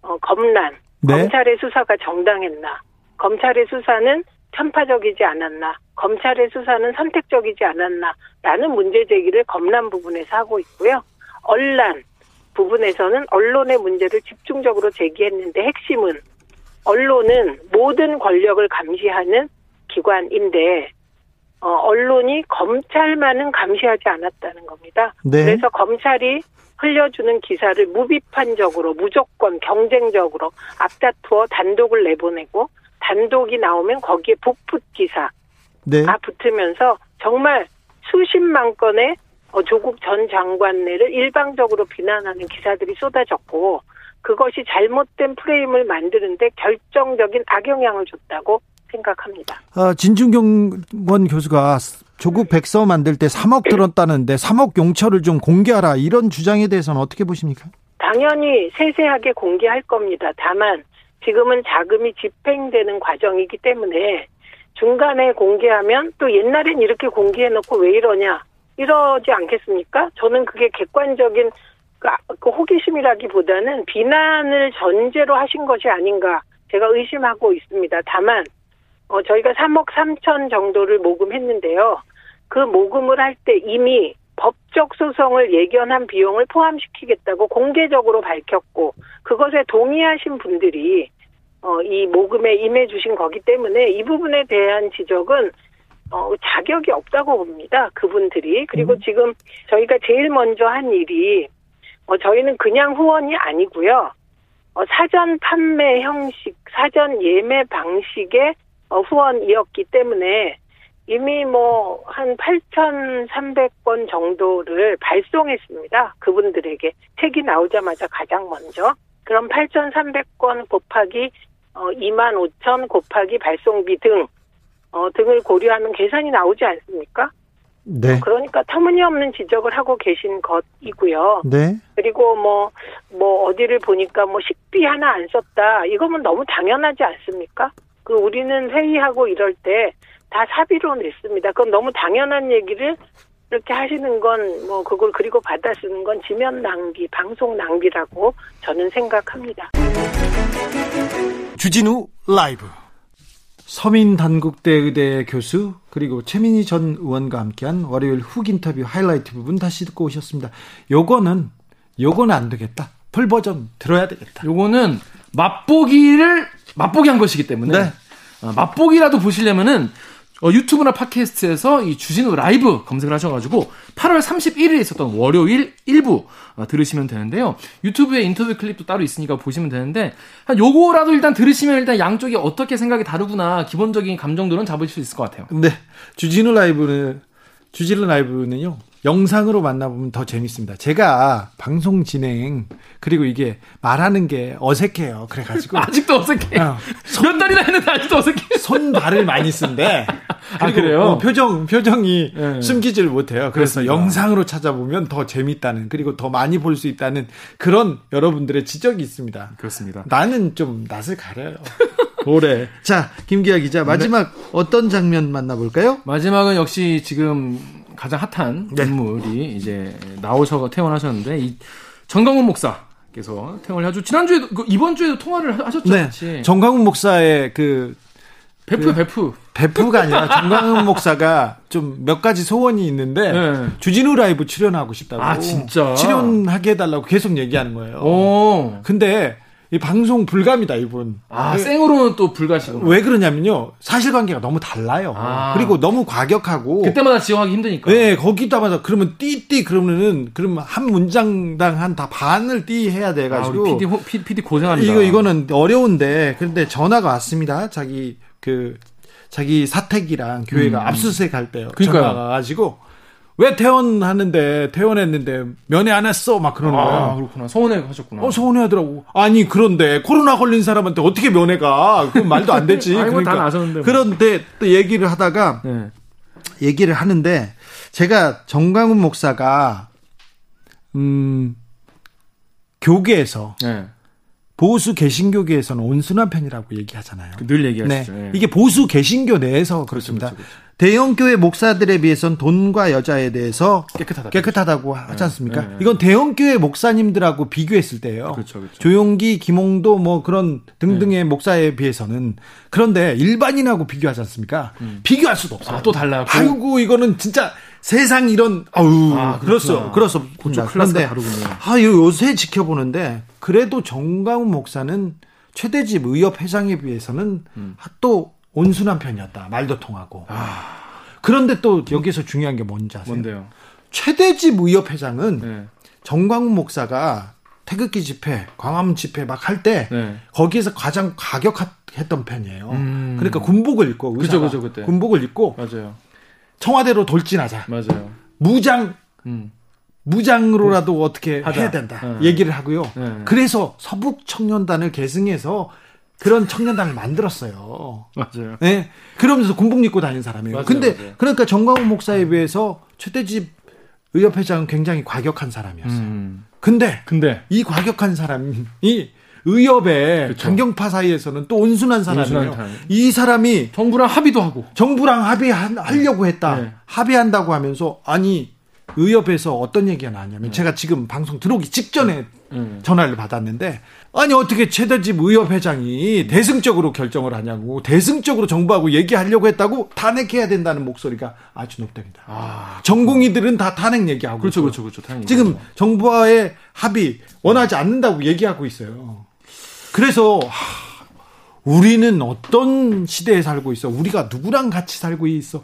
S5: 어, 검란
S1: 네.
S5: 검찰의 수사가 정당했나? 검찰의 수사는 편파적이지 않았나? 검찰의 수사는 선택적이지 않았나? 라는 문제 제기를 검란 부분에서 하고 있고요. 언란 부분에서는 언론의 문제를 집중적으로 제기했는데 핵심은 언론은 모든 권력을 감시하는 기관인데 어, 언론이 검찰만은 감시하지 않았다는 겁니다.
S1: 네.
S5: 그래서 검찰이 흘려주는 기사를 무비판적으로 무조건 경쟁적으로 앞다투어 단독을 내보내고 단독이 나오면 거기에 복붙 기사
S1: 네.
S5: 가 붙으면서 정말 수십만 건의 어, 조국 전 장관네를 일방적으로 비난하는 기사들이 쏟아졌고 그것이 잘못된 프레임을 만드는데 결정적인 악영향을 줬다고 생각합니다.
S1: 어, 진중경원 교수가 조국 백서 만들 때 3억 들었다는데 3억 용처를 좀 공개하라 이런 주장에 대해서는 어떻게 보십니까?
S5: 당연히 세세하게 공개할 겁니다. 다만 지금은 자금이 집행되는 과정이기 때문에 중간에 공개하면 또 옛날엔 이렇게 공개해놓고 왜 이러냐 이러지 않겠습니까? 저는 그게 객관적인 그 아- 그 호기심이라기보다는 비난을 전제로 하신 것이 아닌가 제가 의심하고 있습니다. 다만 어, 저희가 3억 3천 정도를 모금했는데요. 그 모금을 할 때 이미 법적 소송을 예견한 비용을 포함시키겠다고 공개적으로 밝혔고 그것에 동의하신 분들이 어, 이 모금에 임해 주신 거기 때문에 이 부분에 대한 지적은 어, 자격이 없다고 봅니다. 그분들이. 그리고 지금 저희가 제일 먼저 한 일이 어, 저희는 그냥 후원이 아니고요. 어, 사전 판매 형식, 사전 예매 방식의 어, 후원이었기 때문에 이미 뭐 한 8,300건 정도를 발송했습니다. 그분들에게 책이 나오자마자 가장 먼저. 그럼 8,300건 곱하기 어, 2만 5천 곱하기 발송비 등 어, 등을 고려하면 계산이 나오지 않습니까?
S1: 네.
S5: 그러니까 터무니없는 지적을 하고 계신 것이고요.
S1: 네.
S5: 그리고 뭐, 뭐, 어디를 보니까 뭐 식비 하나 안 썼다. 이거면 너무 당연하지 않습니까? 그 우리는 회의하고 이럴 때 다 사비로 냈습니다. 그건 너무 당연한 얘기를 이렇게 하시는 건 뭐 그걸 그리고 받아 쓰는 건 지면 낭비, 방송 낭비라고 저는 생각합니다.
S1: 주진우 라이브 서민단국대 의대 교수 그리고 최민희 전 의원과 함께한 월요일 훅 인터뷰 하이라이트 부분 다시 듣고 오셨습니다. 요거는 요거는 안 되겠다. 풀 버전 들어야 되겠다.
S2: 요거는 맛보기를 맛보기 한 것이기 때문에
S1: 네.
S2: 어, 맛보기라도 보시려면은 어, 유튜브나 팟캐스트에서 이 주진우 라이브 검색을 하셔가지고 8월 31일에 있었던 월요일 1부 어, 들으시면 되는데요. 유튜브에 인터뷰 클립도 따로 있으니까 보시면 되는데 한 요거라도 일단 들으시면 일단 양쪽이 어떻게 생각이 다르구나 기본적인 감정들은 잡으실 수 있을 것 같아요.
S1: 네. 주진우 라이브는 주진우 라이브는요. 영상으로 만나보면 더 재밌습니다. 제가 방송 진행 그리고 이게 말하는 게 어색해요. 그래가지고
S2: 아직도 어색해.
S1: 어,
S2: 몇 달이나 했는데 아직도 어색해.
S1: 손 발을 많이 쓴대.
S2: 아, 그래요?
S1: 어, 표정 표정이
S2: 네.
S1: 숨기질 못해요. 그래서
S2: 그렇습니다.
S1: 영상으로 찾아보면 더 재밌다는 그리고 더 많이 볼 수 있다는 그런 여러분들의 지적이 있습니다.
S2: 그렇습니다.
S1: 나는 좀 낯을 가려요. 올해. 자, 김기아 기자 마지막 어떤 장면 만나볼까요?
S2: 마지막은 역시 지금 가장 핫한
S1: 네.
S2: 인물이 이제 나오셔서 퇴원하셨는데 이 정광훈 목사께서 퇴원을 하죠. 지난주에도 그 이번 주에도 통화를 하- 하셨죠.
S1: 네.
S2: 같이.
S1: 정광훈 목사의 그
S2: 베프
S1: 그-
S2: 베프.
S1: 베프가 아니라 정광훈 목사가 좀 몇 가지 소원이 있는데
S2: 네.
S1: 주진우 라이브 출연하고 싶다고.
S2: 아, 진짜?
S1: 출연하게 해달라고 계속 얘기하는 거예요.
S2: 오.
S1: 근데 이 방송 불감이다 이분.
S2: 아
S1: 왜-
S2: 생으로는 또 불가시고.
S1: 왜 그러냐면요 사실관계가 너무 달라요.
S2: 아.
S1: 그리고 너무 과격하고.
S2: 그때마다 지원하기 힘드니까.
S1: 네, 거기다마다 그러면 띠띠 그러면은 그러면 한 문장당 한 다 반을 띠 해야
S2: 아,
S1: 돼가지고
S2: 우리 PD, 호- PD 고생합니다.
S1: 이거 이거는 어려운데 그런데 전화가 왔습니다. 자기 그 자기 사택이랑 교회가 압수수색 할 때요.
S2: 음. 그러니까요.
S1: 전화가 가지고 왜 퇴원하는데 퇴원했는데 면회 안 했어 막 그러는
S2: 아
S1: 거예요.
S2: 그렇구나. 서운해 하셨구나.
S1: 어 서운해 하더라고. 아니 그런데 코로나 걸린 사람한테 어떻게 면회가? 그건 말도 안 되지.
S2: 아이고, 다 나섰는데 뭐.
S1: 그런데 또 얘기를 하다가
S2: 네.
S1: 얘기를 하는데 제가 정광훈 목사가 음 교계에서
S2: 네.
S1: 보수 개신교계에서는 온순한 편이라고 얘기하잖아요.
S2: 그늘 얘기하시죠.
S1: 네.
S2: 예.
S1: 이게 보수 개신교 내에서 그렇습니다.
S2: 그렇죠, 그렇죠.
S1: 대형 교회 목사들에 비해선 돈과 여자에 대해서
S2: 깨끗하다.
S1: 깨끗하다고 하지 않습니까?
S2: 네, 네.
S1: 이건 대형 교회 목사님들하고 비교했을 때예요.
S2: 그렇죠, 그렇죠.
S1: 조용기, 김홍도 뭐 그런 등등의 목사에 비해서는 그런데 일반인하고 비교하지 않습니까? 비교할 수도 없어요.
S2: 음. 아, 또 달라요. 그-
S1: 아이고 이거는 진짜 세상 이런 아우
S2: 아,
S1: 그렇소. 그렇소
S2: 다르군요.
S1: 아 요새 지켜보는데 그래도 정강훈 목사는 최대집 의협 회장에 비해서는
S2: 음.
S1: 또 온순한 편이었다 말도 통하고 그런데 또 여기서 중요한 게 뭔지 아세요?
S2: 뭔데요?
S1: 최대집 의협 회장은
S2: 네.
S1: 정광훈 목사가 태극기 집회, 광화문 집회 막 할때
S2: 네.
S1: 거기에서 가장 과격했던 편이에요.
S2: 음.
S1: 그러니까 군복을 입고
S2: 그죠,
S1: 의사가
S2: 그죠, 그때.
S1: 군복을 입고
S2: 맞아요.
S1: 청와대로 돌진하자.
S2: 맞아요.
S1: 무장
S2: 음.
S1: 무장으로라도 어떻게
S2: 하자.
S1: 해야 된다.
S2: 네.
S1: 얘기를 하고요.
S2: 네.
S1: 그래서 서북 청년단을 계승해서 그런 청년단을 만들었어요.
S2: 맞아요.
S1: 네. 그러면서 군복 입고 다니는 사람이에요.
S2: 맞아요,
S1: 근데
S2: 맞아요.
S1: 그러니까 정광훈 목사에 비해서 최대집 의협회장은 굉장히 과격한 사람이었어요.
S2: 음.
S1: 근데
S2: 근데
S1: 이 과격한 사람이 의협의
S2: 그쵸.
S1: 강경파 사이에서는 또 온순한 사람이에요.
S2: 온순한.
S1: 이 사람이
S2: 정부랑 합의도 하고.
S1: 정부랑 합의하려고 했다.
S2: 네.
S1: 합의한다고 하면서 아니 의협에서 어떤 얘기가 나왔냐면 제가 지금 방송 들어오기 직전에
S2: 음.
S1: 전화를 받았는데 아니 어떻게 최대집 의협 회장이 대승적으로 결정을 하냐고 대승적으로 정부하고 얘기하려고 했다고 탄핵해야 된다는 목소리가 아주 높답니다.
S2: 아.
S1: 전공의들은 다 탄핵 얘기하고
S2: 그렇죠. 그렇죠, 그렇죠. 당연히.
S1: 지금 정부와의 합의 원하지 않는다고 얘기하고 있어요. 그래서 하, 우리는 어떤 시대에 살고 있어? 우리가 누구랑 같이 살고 있어?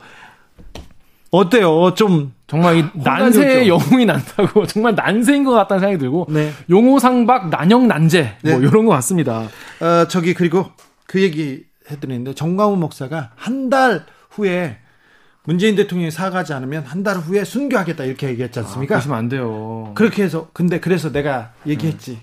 S1: 어때요? 좀
S2: 정말 이 난세의. 영웅이 난다고 정말 난세인 것 같다는 생각이 들고
S1: 네.
S2: 용호상박 난영 난제 뭐
S1: 네.
S2: 이런 것 같습니다.
S1: 어, 저기 그리고 그 얘기 해드리는데 정광훈 목사가 한 달 후에 문재인 대통령이 사과하지 않으면 한 달 후에 순교하겠다 이렇게 얘기했지 않습니까?
S2: 그러시면 안 돼요.
S1: 그렇게 해서 근데 그래서 내가 얘기했지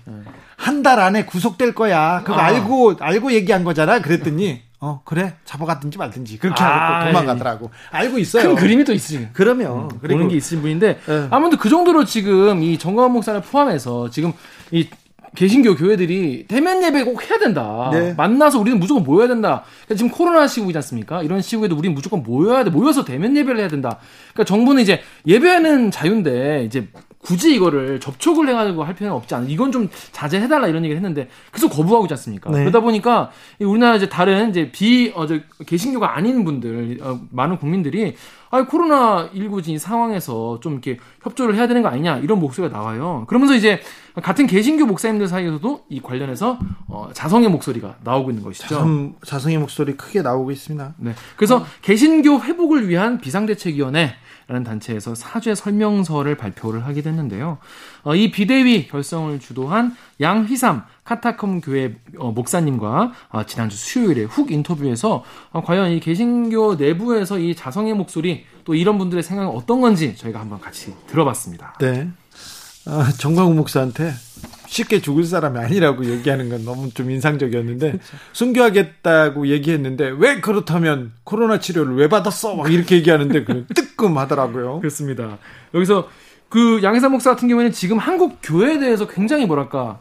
S1: 한 달 안에 구속될 거야 그거
S2: 아.
S1: 알고 알고 얘기한 거잖아 그랬더니 어 그래 잡아가든지 말든지 그렇게
S2: 아,
S1: 하고 또 도망가더라고 알고 있어요
S2: 큰 그림이 또 있으시.
S1: 그러면 그리고
S2: 보는 게 있으신 분인데
S1: 예.
S2: 아무튼 그 정도로 지금 이 정광훈 목사를 포함해서 지금 이 개신교 교회들이 대면 예배 꼭 해야 된다.
S1: 네.
S2: 만나서 우리는 무조건 모여야 된다. 그러니까 지금 코로나 시국이지 않습니까? 이런 시국에도 우리는 무조건 모여야 돼. 모여서 대면 예배를 해야 된다. 그러니까 정부는 이제 예배하는 자유인데 이제 굳이 이거를 접촉을 해가지고 할 필요는 없지 않아. 이건 좀 자제해달라 이런 얘기를 했는데 계속 거부하고 있지 않습니까?
S1: 네.
S2: 그러다 보니까 이 우리나라 이제 다른 이제 비, 어, 저, 개신교가 아닌 분들, 어, 많은 국민들이 아, 코로나19 진 상황에서 좀 이렇게 협조를 해야 되는 거 아니냐 이런 목소리가 나와요. 그러면서 이제 같은 개신교 목사님들 사이에서도 이 관련해서 어, 자성의 목소리가 나오고 있는 것이죠.
S1: 참 자성의 목소리 크게 나오고 있습니다
S2: 네. 그래서 개신교 회복을 위한 비상대책위원회 라는 단체에서 사죄 설명서를 발표를 하게 됐는데요. 어, 이 비대위 결성을 주도한 양휘삼 카타콤 교회 어, 목사님과 어, 지난주 수요일에 훅 인터뷰에서 어, 과연 이 개신교 내부에서 이 자성의 목소리 또 이런 분들의 생각은 어떤 건지 저희가 한번 같이 들어봤습니다.
S1: 네. 아, 정광훈 목사한테 쉽게 죽을 사람이 아니라고 얘기하는 건 너무 좀 인상적이었는데 그렇죠. 순교하겠다고 얘기했는데 왜 그렇다면 코로나 치료를 왜 받았어? 막 이렇게 얘기하는데 그 뜨끔하더라고요.
S2: 그렇습니다. 여기서 그 양해사 목사 같은 경우에는 지금 한국 교회에 대해서 굉장히 뭐랄까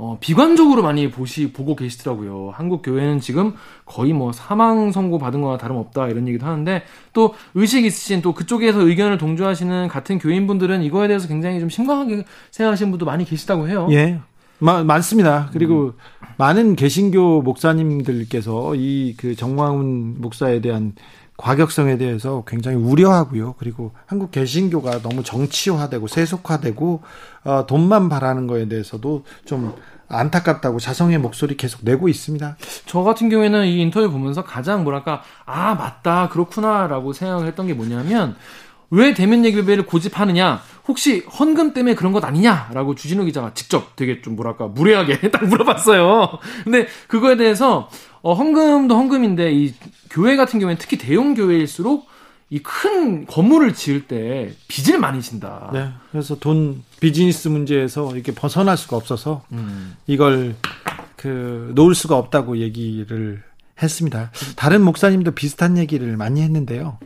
S2: 어, 비관적으로 많이 보시 보고 계시더라고요. 한국 교회는 지금 거의 뭐 사망 선고 받은 거와 다름없다 이런 얘기도 하는데 또 의식 있으신 또 그쪽에서 의견을 동조하시는 같은 교인분들은 이거에 대해서 굉장히 좀 심각하게 생각하시는 분도 많이 계시다고 해요.
S1: 예. 마, 많습니다. 그리고 음. 많은 개신교 목사님들께서 이 그 정광훈 목사에 대한 과격성에 대해서 굉장히 우려하고요. 그리고 한국 개신교가 너무 정치화되고 세속화되고 어, 돈만 바라는 거에 대해서도 좀 안타깝다고 자성의 목소리 계속 내고 있습니다.
S2: 저 같은 경우에는 이 인터뷰 보면서 가장 뭐랄까 아 맞다 그렇구나라고 생각을 했던 게 뭐냐면 왜 대면 예배를 고집하느냐? 혹시 헌금 때문에 그런 것 아니냐라고 주진우 기자가 직접 되게 좀 뭐랄까 무례하게 딱 물어봤어요. 근데 그거에 대해서 어, 헌금도 헌금인데 이 교회 같은 경우에는 특히 대형 교회일수록 이 큰 건물을 지을 때 빚을 많이 진다.
S1: 네. 그래서 돈 비즈니스 문제에서 이렇게 벗어날 수가 없어서 음. 이걸 그 놓을 수가 없다고 얘기를 했습니다. 다른 목사님도 비슷한 얘기를 많이 했는데요.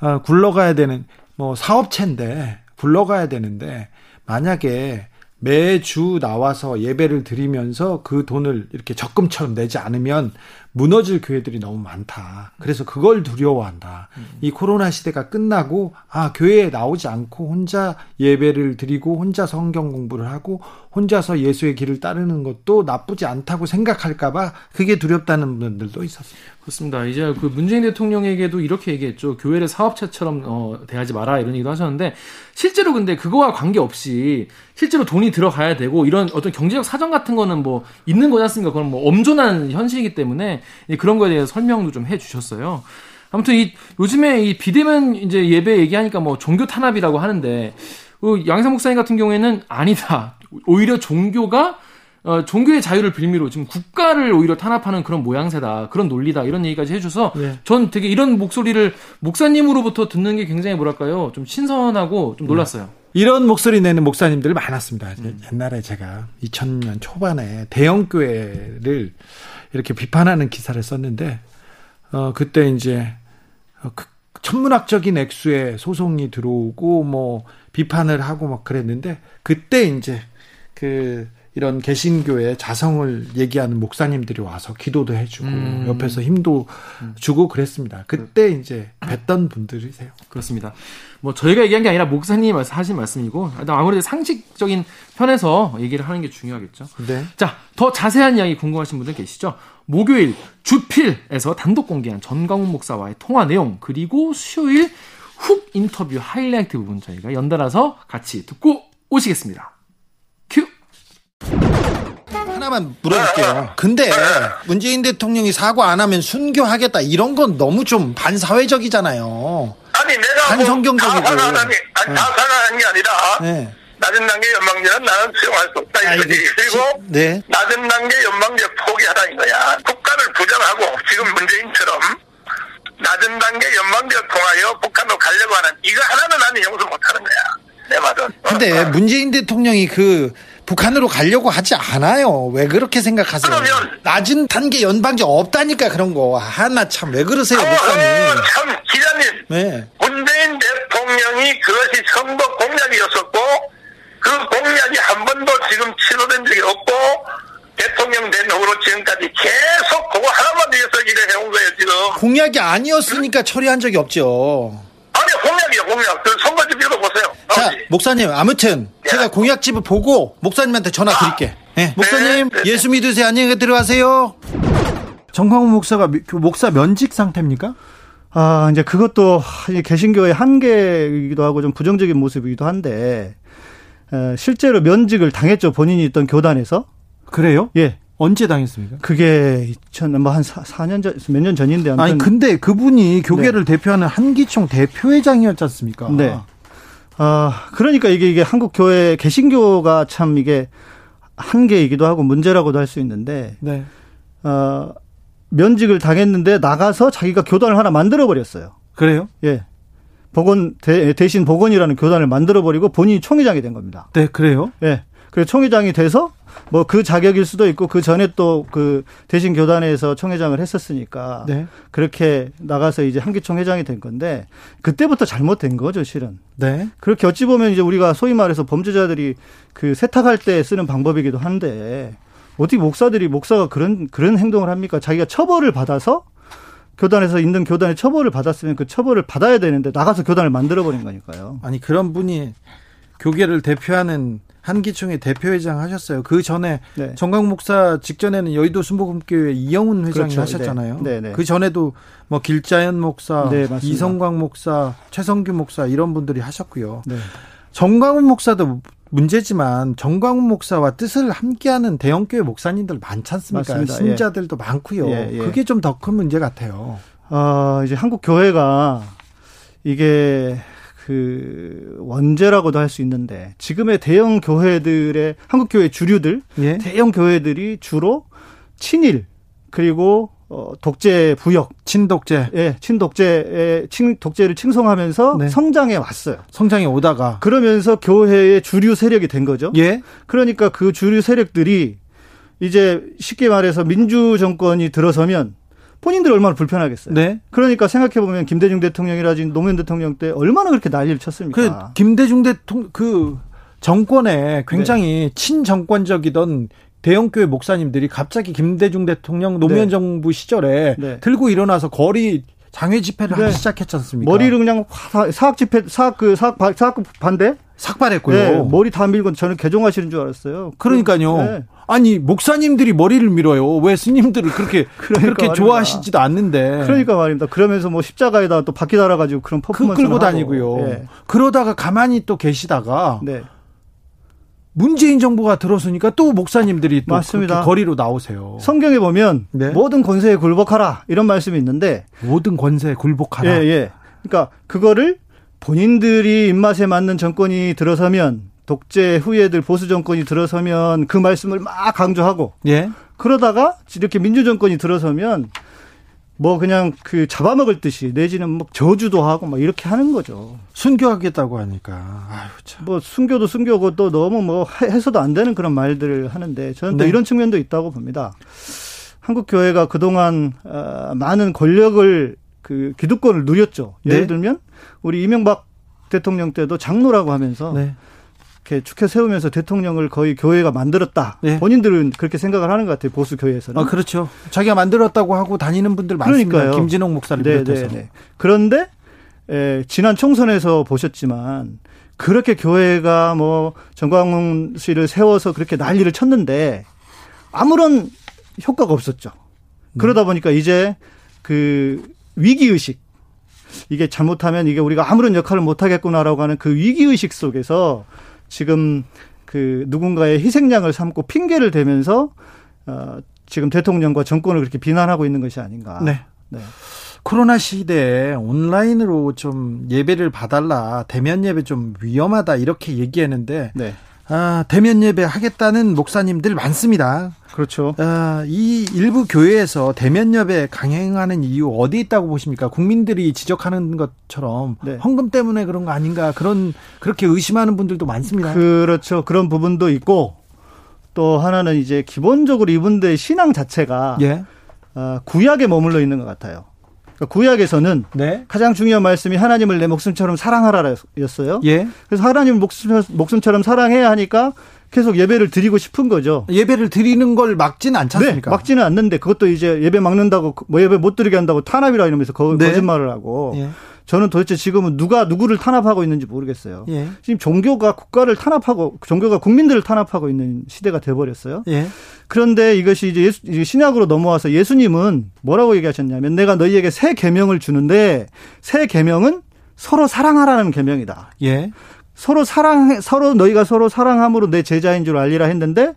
S1: 어, 굴러가야 되는 뭐 사업체인데 굴러가야 되는데 만약에 매주 나와서 예배를 드리면서 그 돈을 이렇게 적금처럼 내지 않으면 무너질 교회들이 너무 많다. 그래서 그걸 두려워한다. 이 코로나 시대가 끝나고 아 교회에 나오지 않고 혼자 예배를 드리고 혼자 성경 공부를 하고 혼자서 예수의 길을 따르는 것도 나쁘지 않다고 생각할까봐 그게 두렵다는 분들도 있었어요.
S2: 그렇습니다. 이제 그 문재인 대통령에게도 이렇게 얘기했죠. 교회를 사업체처럼 어, 대하지 마라 이런 얘기도 하셨는데 실제로 근데 그거와 관계없이 실제로 돈이 들어가야 되고 이런 어떤 경제적 사정 같은 거는 뭐 있는 거지 않습니까? 그건 뭐 엄존한 현실이기 때문에 그런 거에 대해서 설명도 좀 해주셨어요. 아무튼 이 요즘에 이 비대면 이제 예배 얘기하니까 뭐 종교 탄압이라고 하는데 그 양상 목사님 같은 경우에는 아니다. 오히려 종교가 어, 종교의 자유를 빌미로 지금 국가를 오히려 탄압하는 그런 모양새다. 그런 논리다. 이런 얘기까지 해줘서 네. 전 되게 이런 목소리를 목사님으로부터 듣는 게 굉장히 뭐랄까요. 좀 신선하고 좀 놀랐어요. 네.
S1: 이런 목소리 내는 목사님들 많았습니다. 음. 옛날에 제가 2000년 초반에 대형 교회를 이렇게 비판하는 기사를 썼는데 어 그때 이제 어, 그 천문학적인 액수의 소송이 들어오고 뭐 비판을 하고 막 그랬는데 그때 이제 그 이런 개신교의 자성을 얘기하는 목사님들이 와서 기도도 해주고 음. 옆에서 힘도 음. 주고 그랬습니다. 그때 이제 뵀던 분들이세요.
S2: 그렇습니다. 뭐 저희가 얘기한 게 아니라 목사님 하신 말씀이고 아무래도 상식적인 편에서 얘기를 하는 게 중요하겠죠. 네. 자, 더 자세한 이야기 궁금하신 분들 계시죠? 목요일 주필에서 단독 공개한 전광훈 목사와의 통화 내용 그리고 수요일 훅 인터뷰 하이라이트 부분 저희가 연달아서 같이 듣고 오시겠습니다.
S1: 하나만 물어볼게요. 근데 문재인 대통령이 사과 안 하면 순교하겠다 이런 건 너무 좀 반사회적이잖아요.
S6: 아니 내가
S1: 반성경적이고.
S6: 뭐 게, 아니, 다산하는 게 아니라 네. 낮은 단계 연방제는 나는 수용할 수 없다 이거지. 그리고 네. 낮은 단계 연방제 포기하라 이거야. 국가를 부정하고 지금 문재인처럼 낮은 단계 연방제를 통하여 북한으로 가려고 하는 이거 하나는 나는 용서 못하는 거야. 내 말은.
S1: 근데 어, 어. 문재인 대통령이 그 북한으로 가려고 하지 않아요. 왜 그렇게 생각하세요? 그러면 낮은 단계 연방제 없다니까 그런 거. 하나 참 왜 그러세요, 어, 목사님? 어,
S6: 참 기자님. 네. 문재인 대통령이 그것이 선거 공약이었었고 그 공약이 한 번도 지금 치료된 적이 없고 대통령 된 후로 지금까지 계속 그거 하나만 위해서 일을 해온 거예요, 지금.
S1: 공약이 아니었으니까 응? 처리한 적이 없죠.
S6: 아니, 공약이요, 공약. 그 선거집 읽어보세요.
S1: 자, 목사님, 아무튼 네. 제가 공약집을 보고 목사님한테 전화 드릴게. 네. 목사님, 네, 네, 예수 믿으세요. 안녕히 들어가세요. 정광훈 목사가 그 목사 면직 상태입니까?
S7: 아, 이제 그것도 개신교의 한계이기도 하고 좀 부정적인 모습이기도 한데, 에, 실제로 면직을 당했죠. 본인이 있던 교단에서.
S1: 그래요?
S7: 예.
S1: 언제 당했습니까?
S7: 그게 2000, 뭐한 4년 전, 몇 년 전인데.
S1: 아무튼. 아니, 근데 그분이 교계를 네. 대표하는 한기총 대표회장이었지 않습니까?
S7: 네. 아, 그러니까 이게, 이게 한국 교회, 개신교가 참 이게 한계이기도 하고 문제라고도 할 수 있는데
S1: 네.
S7: 어, 면직을 당했는데 나가서 자기가 교단을 하나 만들어 버렸어요.
S1: 그래요?
S7: 예. 보건 대, 신 보건이라는 교단을 만들어 버리고 본인이 총회장이 된 겁니다.
S1: 네, 그래요?
S7: 예. 그래서 총회장이 돼서 뭐 그 자격일 수도 있고 그 전에 또 그 대신 교단에서 총회장을 했었으니까
S1: 네.
S7: 그렇게 나가서 이제 한기총 회장이 된 건데 그때부터 잘못된 거죠, 실은.
S1: 네.
S7: 그렇게 어찌 보면 이제 우리가 소위 말해서 범죄자들이 그 세탁할 때 쓰는 방법이기도 한데 어떻게 목사들이 목사가 그런 그런 행동을 합니까? 자기가 처벌을 받아서 교단에서 있는 교단의 처벌을 받았으면 그 처벌을 받아야 되는데 나가서 교단을 만들어 버린 거니까요.
S1: 아니 그런 분이 교계를 대표하는 한기총의 대표회장 하셨어요. 그 전에 네. 정강 목사 직전에는 여의도 순복음교회 이영훈 회장이 그렇죠. 하셨잖아요. 네. 네, 네. 그 전에도 뭐 길자연 목사, 네, 이성광 목사, 최성규 목사 이런 분들이 하셨고요. 네. 정광훈 목사도 문제지만 정광훈 목사와 뜻을 함께하는 대형교회 목사님들 많지 않습니까? 맞습니다. 신자들도 예. 많고요. 예, 예. 그게 좀 더 큰 문제 같아요.
S7: 아, 이제 한국 교회가 이게 그 원죄라고도 할 수 있는데 지금의 대형 교회들의 한국 교회 주류들 예? 대형 교회들이 주로 친일 그리고 어, 독재 부역,
S1: 친독재,
S7: 예, 친독재의 친 독재를 칭송하면서 네. 성장해 왔어요.
S1: 성장해 오다가
S7: 그러면서 교회의 주류 세력이 된 거죠.
S1: 예.
S7: 그러니까 그 주류 세력들이 이제 쉽게 말해서 민주 정권이 들어서면 본인들이 얼마나 불편하겠어요.
S1: 네.
S7: 그러니까 생각해 보면 김대중 대통령이라든지 노무현 대통령 때 얼마나 그렇게 난리를 쳤습니까?
S1: 그 김대중 대통령 그 정권에 굉장히 네. 친정권적이던 대형교회 목사님들이 갑자기 김대중 대통령 노무현 네. 정부 시절에 네. 들고 일어나서 거리 장외 집회를 네. 하기 시작했지 않습니까?
S7: 머리를 그냥 사학 집회 사학 그 사학 사학 반대
S1: 삭발했고요.
S7: 네, 머리 다 밀고 저는 개종하시는 줄 알았어요.
S1: 그러니까요. 네. 아니 목사님들이 머리를 밀어요. 왜 스님들을 그렇게 그러니까 그렇게 좋아하시지도 않는데.
S7: 그러니까 말입니다. 그러면서 뭐 십자가에다 또 바퀴 달아가지고 그런 퍼포먼스
S1: 끌고 다니고요. 네. 그러다가 가만히 또 계시다가 네. 문재인 정부가 들어서니까 또 목사님들이 또 맞습니다. 거리로 나오세요.
S7: 성경에 보면 네? 모든 권세에 굴복하라 이런 말씀이 있는데
S1: 모든 권세에 굴복하라.
S7: 예, 예. 그러니까 그거를 본인들이 입맛에 맞는 정권이 들어서면 독재 후예들 보수 정권이 들어서면 그 말씀을 막 강조하고
S1: 예.
S7: 그러다가 이렇게 민주 정권이 들어서면 뭐 그냥 그 잡아먹을 듯이 내지는 뭐 저주도 하고 막 이렇게 하는 거죠.
S1: 순교하겠다고 하니까 아유
S7: 참. 뭐 순교도 순교고 또 너무 뭐 해서도 안 되는 그런 말들을 하는데 저는 또 네. 이런 측면도 있다고 봅니다. 한국 교회가 그동안 어, 많은 권력을 그 기득권을 누렸죠. 예를 네. 들면 우리 이명박 대통령 때도 장로라고 하면서 네. 이렇게 축해 세우면서 대통령을 거의 교회가 만들었다. 네. 본인들은 그렇게 생각을 하는 것 같아요. 보수 교회에서는.
S1: 아, 그렇죠. 자기가 만들었다고 하고 다니는 분들 많습니다. 그러니까요. 김진홍 목사를 네, 비롯해서. 네, 네.
S7: 그런데 에, 지난 총선에서 보셨지만 그렇게 교회가 뭐 정광훈 씨를 세워서 그렇게 난리를 쳤는데 아무런 효과가 없었죠. 네. 그러다 보니까 이제 그 위기 의식 이게 잘못하면 이게 우리가 아무런 역할을 못 하겠구나라고 하는 그 위기 의식 속에서 지금 그 누군가의 희생양을 삼고 핑계를 대면서 어 지금 대통령과 정권을 그렇게 비난하고 있는 것이 아닌가.
S1: 네. 네. 코로나 시대에 온라인으로 좀 예배를 봐달라 대면 예배 좀 위험하다 이렇게 얘기했는데 네. 아, 대면 예배 하겠다는 목사님들 많습니다.
S7: 그렇죠.
S1: 아, 이 일부 교회에서 대면 예배 강행하는 이유 어디 있다고 보십니까? 국민들이 지적하는 것처럼 네. 헌금 때문에 그런 거 아닌가 그런 그렇게 의심하는 분들도 많습니다.
S7: 그렇죠. 그런 부분도 있고 또 하나는 이제 기본적으로 이분들의 신앙 자체가 예. 어, 구약에 머물러 있는 것 같아요. 그러니까 구약에서는 네. 가장 중요한 말씀이 하나님을 내 목숨처럼 사랑하라였어요.
S1: 예.
S7: 그래서 하나님 목숨, 목숨처럼 사랑해야 하니까 계속 예배를 드리고 싶은 거죠.
S1: 예배를 드리는 걸 막지는 않지 않습니까?
S7: 네, 막지는 않는데 그것도 이제 예배 막는다고 뭐 예배 못 드리게 한다고 탄압이라 이러면서 거, 네. 짓말을 하고 예. 저는 도대체 지금은 누가 누구를 탄압하고 있는지 모르겠어요.
S1: 예.
S7: 지금 종교가 국가를 탄압하고 종교가 국민들을 탄압하고 있는 시대가 돼버렸어요.
S1: 예.
S7: 그런데 이것이 이제 예수, 신약으로 넘어와서 예수님은 뭐라고 얘기하셨냐면 내가 너희에게 새 계명을 주는데 새 계명은 서로 사랑하라는 계명이다.
S1: 예.
S7: 서로 사랑 서로 너희가 서로 사랑함으로 내 제자인 줄 알리라 했는데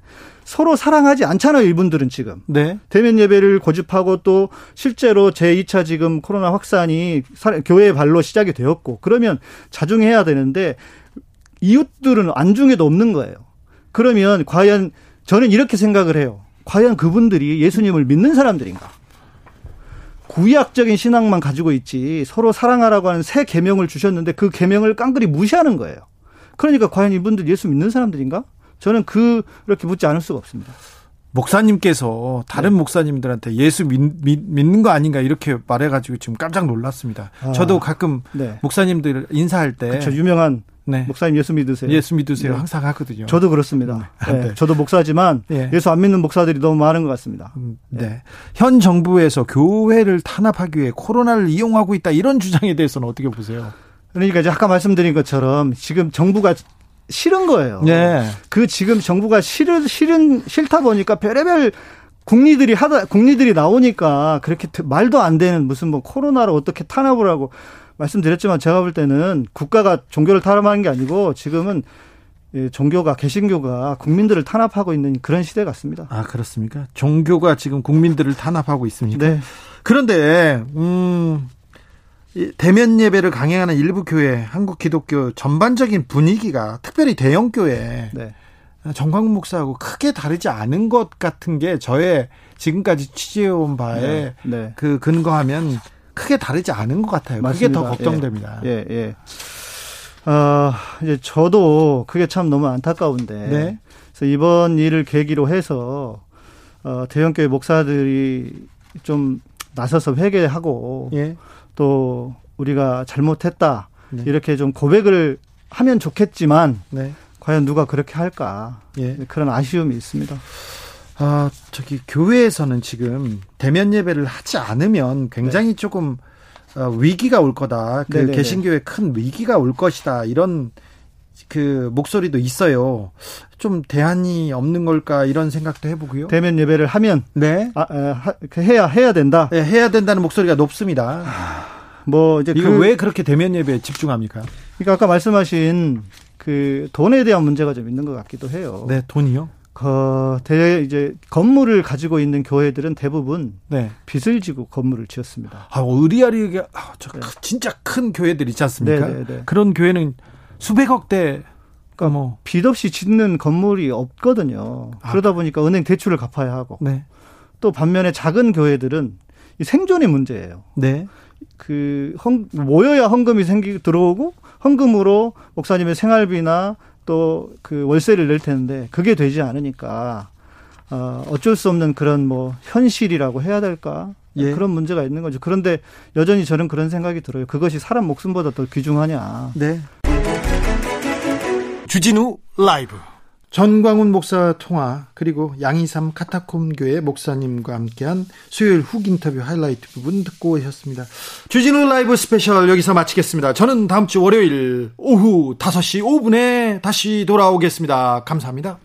S7: 서로 사랑하지 않잖아요, 이분들은 지금.
S1: 네.
S7: 대면 예배를 고집하고 또 실제로 제2차 지금 코로나 확산이 교회의 발로 시작이 되었고 그러면 자중해야 되는데 이웃들은 안중에도 없는 거예요. 그러면 과연 저는 이렇게 생각을 해요. 과연 그분들이 예수님을 믿는 사람들인가? 구약적인 신앙만 가지고 있지 서로 사랑하라고 하는 새 계명을 주셨는데 그 계명을 깡그리 무시하는 거예요. 그러니까 과연 이분들 예수 믿는 사람들인가? 저는 그렇게 묻지 않을 수가 없습니다.
S1: 목사님께서 다른 네. 목사님들한테 예수 믿, 믿, 믿는 거 아닌가 이렇게 말해가지고 지금 깜짝 놀랐습니다. 아, 저도 가끔 네. 목사님들 인사할 때
S7: 그쵸, 유명한 네. 목사님 예수 믿으세요.
S1: 예수 믿으세요. 네. 항상 하거든요.
S7: 저도 그렇습니다. 네. 네. 저도 목사지만 예. 예수 안 믿는 목사들이 너무 많은 것 같습니다. 음,
S1: 네. 현 정부에서 교회를 탄압하기 위해 코로나를 이용하고 있다 이런 주장에 대해서는 어떻게 보세요?
S7: 그러니까 이제 아까 말씀드린 것처럼 지금 정부가 싫은 거예요.
S1: 네.
S7: 그 지금 정부가 싫은 싫은 싫다 보니까 별의별 국리들이 하다 국리들이 나오니까 그렇게 말도 안 되는 무슨 뭐 코로나를 어떻게 탄압을 하고 말씀드렸지만 제가 볼 때는 국가가 종교를 탄압하는 게 아니고 지금은 종교가 개신교가 국민들을 탄압하고 있는 그런 시대 같습니다.
S1: 아 그렇습니까? 종교가 지금 국민들을 탄압하고 있습니까?
S7: 네.
S1: 그런데 음 대면 예배를 강행하는 일부 교회, 한국 기독교 전반적인 분위기가 특별히 대형 교회 네. 정광훈 목사하고 크게 다르지 않은 것 같은 게 저의 지금까지 취재해온 바에 네. 네. 그 근거하면 크게 다르지 않은 것 같아요. 맞습니다. 그게 더 걱정됩니다.
S7: 예, 예. 예. 어, 이제 저도 그게 참 너무 안타까운데. 네. 그래서 이번 일을 계기로 해서 어, 대형 교회 목사들이 좀 나서서 회개하고 예. 또 우리가 잘못했다 네. 이렇게 좀 고백을 하면 좋겠지만 네. 과연 누가 그렇게 할까 예. 그런 아쉬움이 있습니다.
S1: 아 저기 교회에서는 지금 대면 예배를 하지 않으면 굉장히 네. 조금 어, 위기가 올 거다. 그 네네네. 개신교에 큰 위기가 올 것이다. 이런 그 목소리도 있어요. 좀 대안이 없는 걸까 이런 생각도 해보고요.
S7: 대면 예배를 하면 네, 아, 아, 해야 해야 된다.
S1: 네, 해야 된다는 목소리가 높습니다.
S7: 뭐 이제
S1: 이거 그 왜 그렇게 대면 예배에 집중합니까?
S7: 그러니까 아까 말씀하신 그 돈에 대한 문제가 좀 있는 것 같기도 해요.
S1: 네, 돈이요?
S7: 그 대, 이제 건물을 가지고 있는 교회들은 대부분 네. 빚을 지고 건물을 지었습니다.
S1: 아, 의리아리게 아, 저 네. 진짜 큰 교회들 있지 않습니까? 네, 네, 네. 그런 교회는 수백억 대
S7: 그러니까 뭐 빚 없이 짓는 건물이 없거든요. 아. 그러다 보니까 은행 대출을 갚아야 하고. 네. 또 반면에 작은 교회들은 이 생존의 문제예요. 네. 그 헌, 모여야 헌금이 생기 들어오고 헌금으로 목사님의 생활비나 또 그 월세를 낼 텐데 그게 되지 않으니까 어, 어쩔 수 없는 그런 뭐 현실이라고 해야 될까 예. 그런 문제가 있는 거죠. 그런데 여전히 저는 그런 생각이 들어요. 그것이 사람 목숨보다 더 귀중하냐.
S1: 네. 주진우 라이브. 전광훈 목사 통화 그리고 양이삼 카타콤 교회 목사님과 함께한 수요일 훅 인터뷰 하이라이트 부분 듣고 오셨습니다. 주진우 라이브 스페셜 여기서 마치겠습니다. 저는 다음 주 월요일 오후 5시 5분에 다시 돌아오겠습니다. 감사합니다.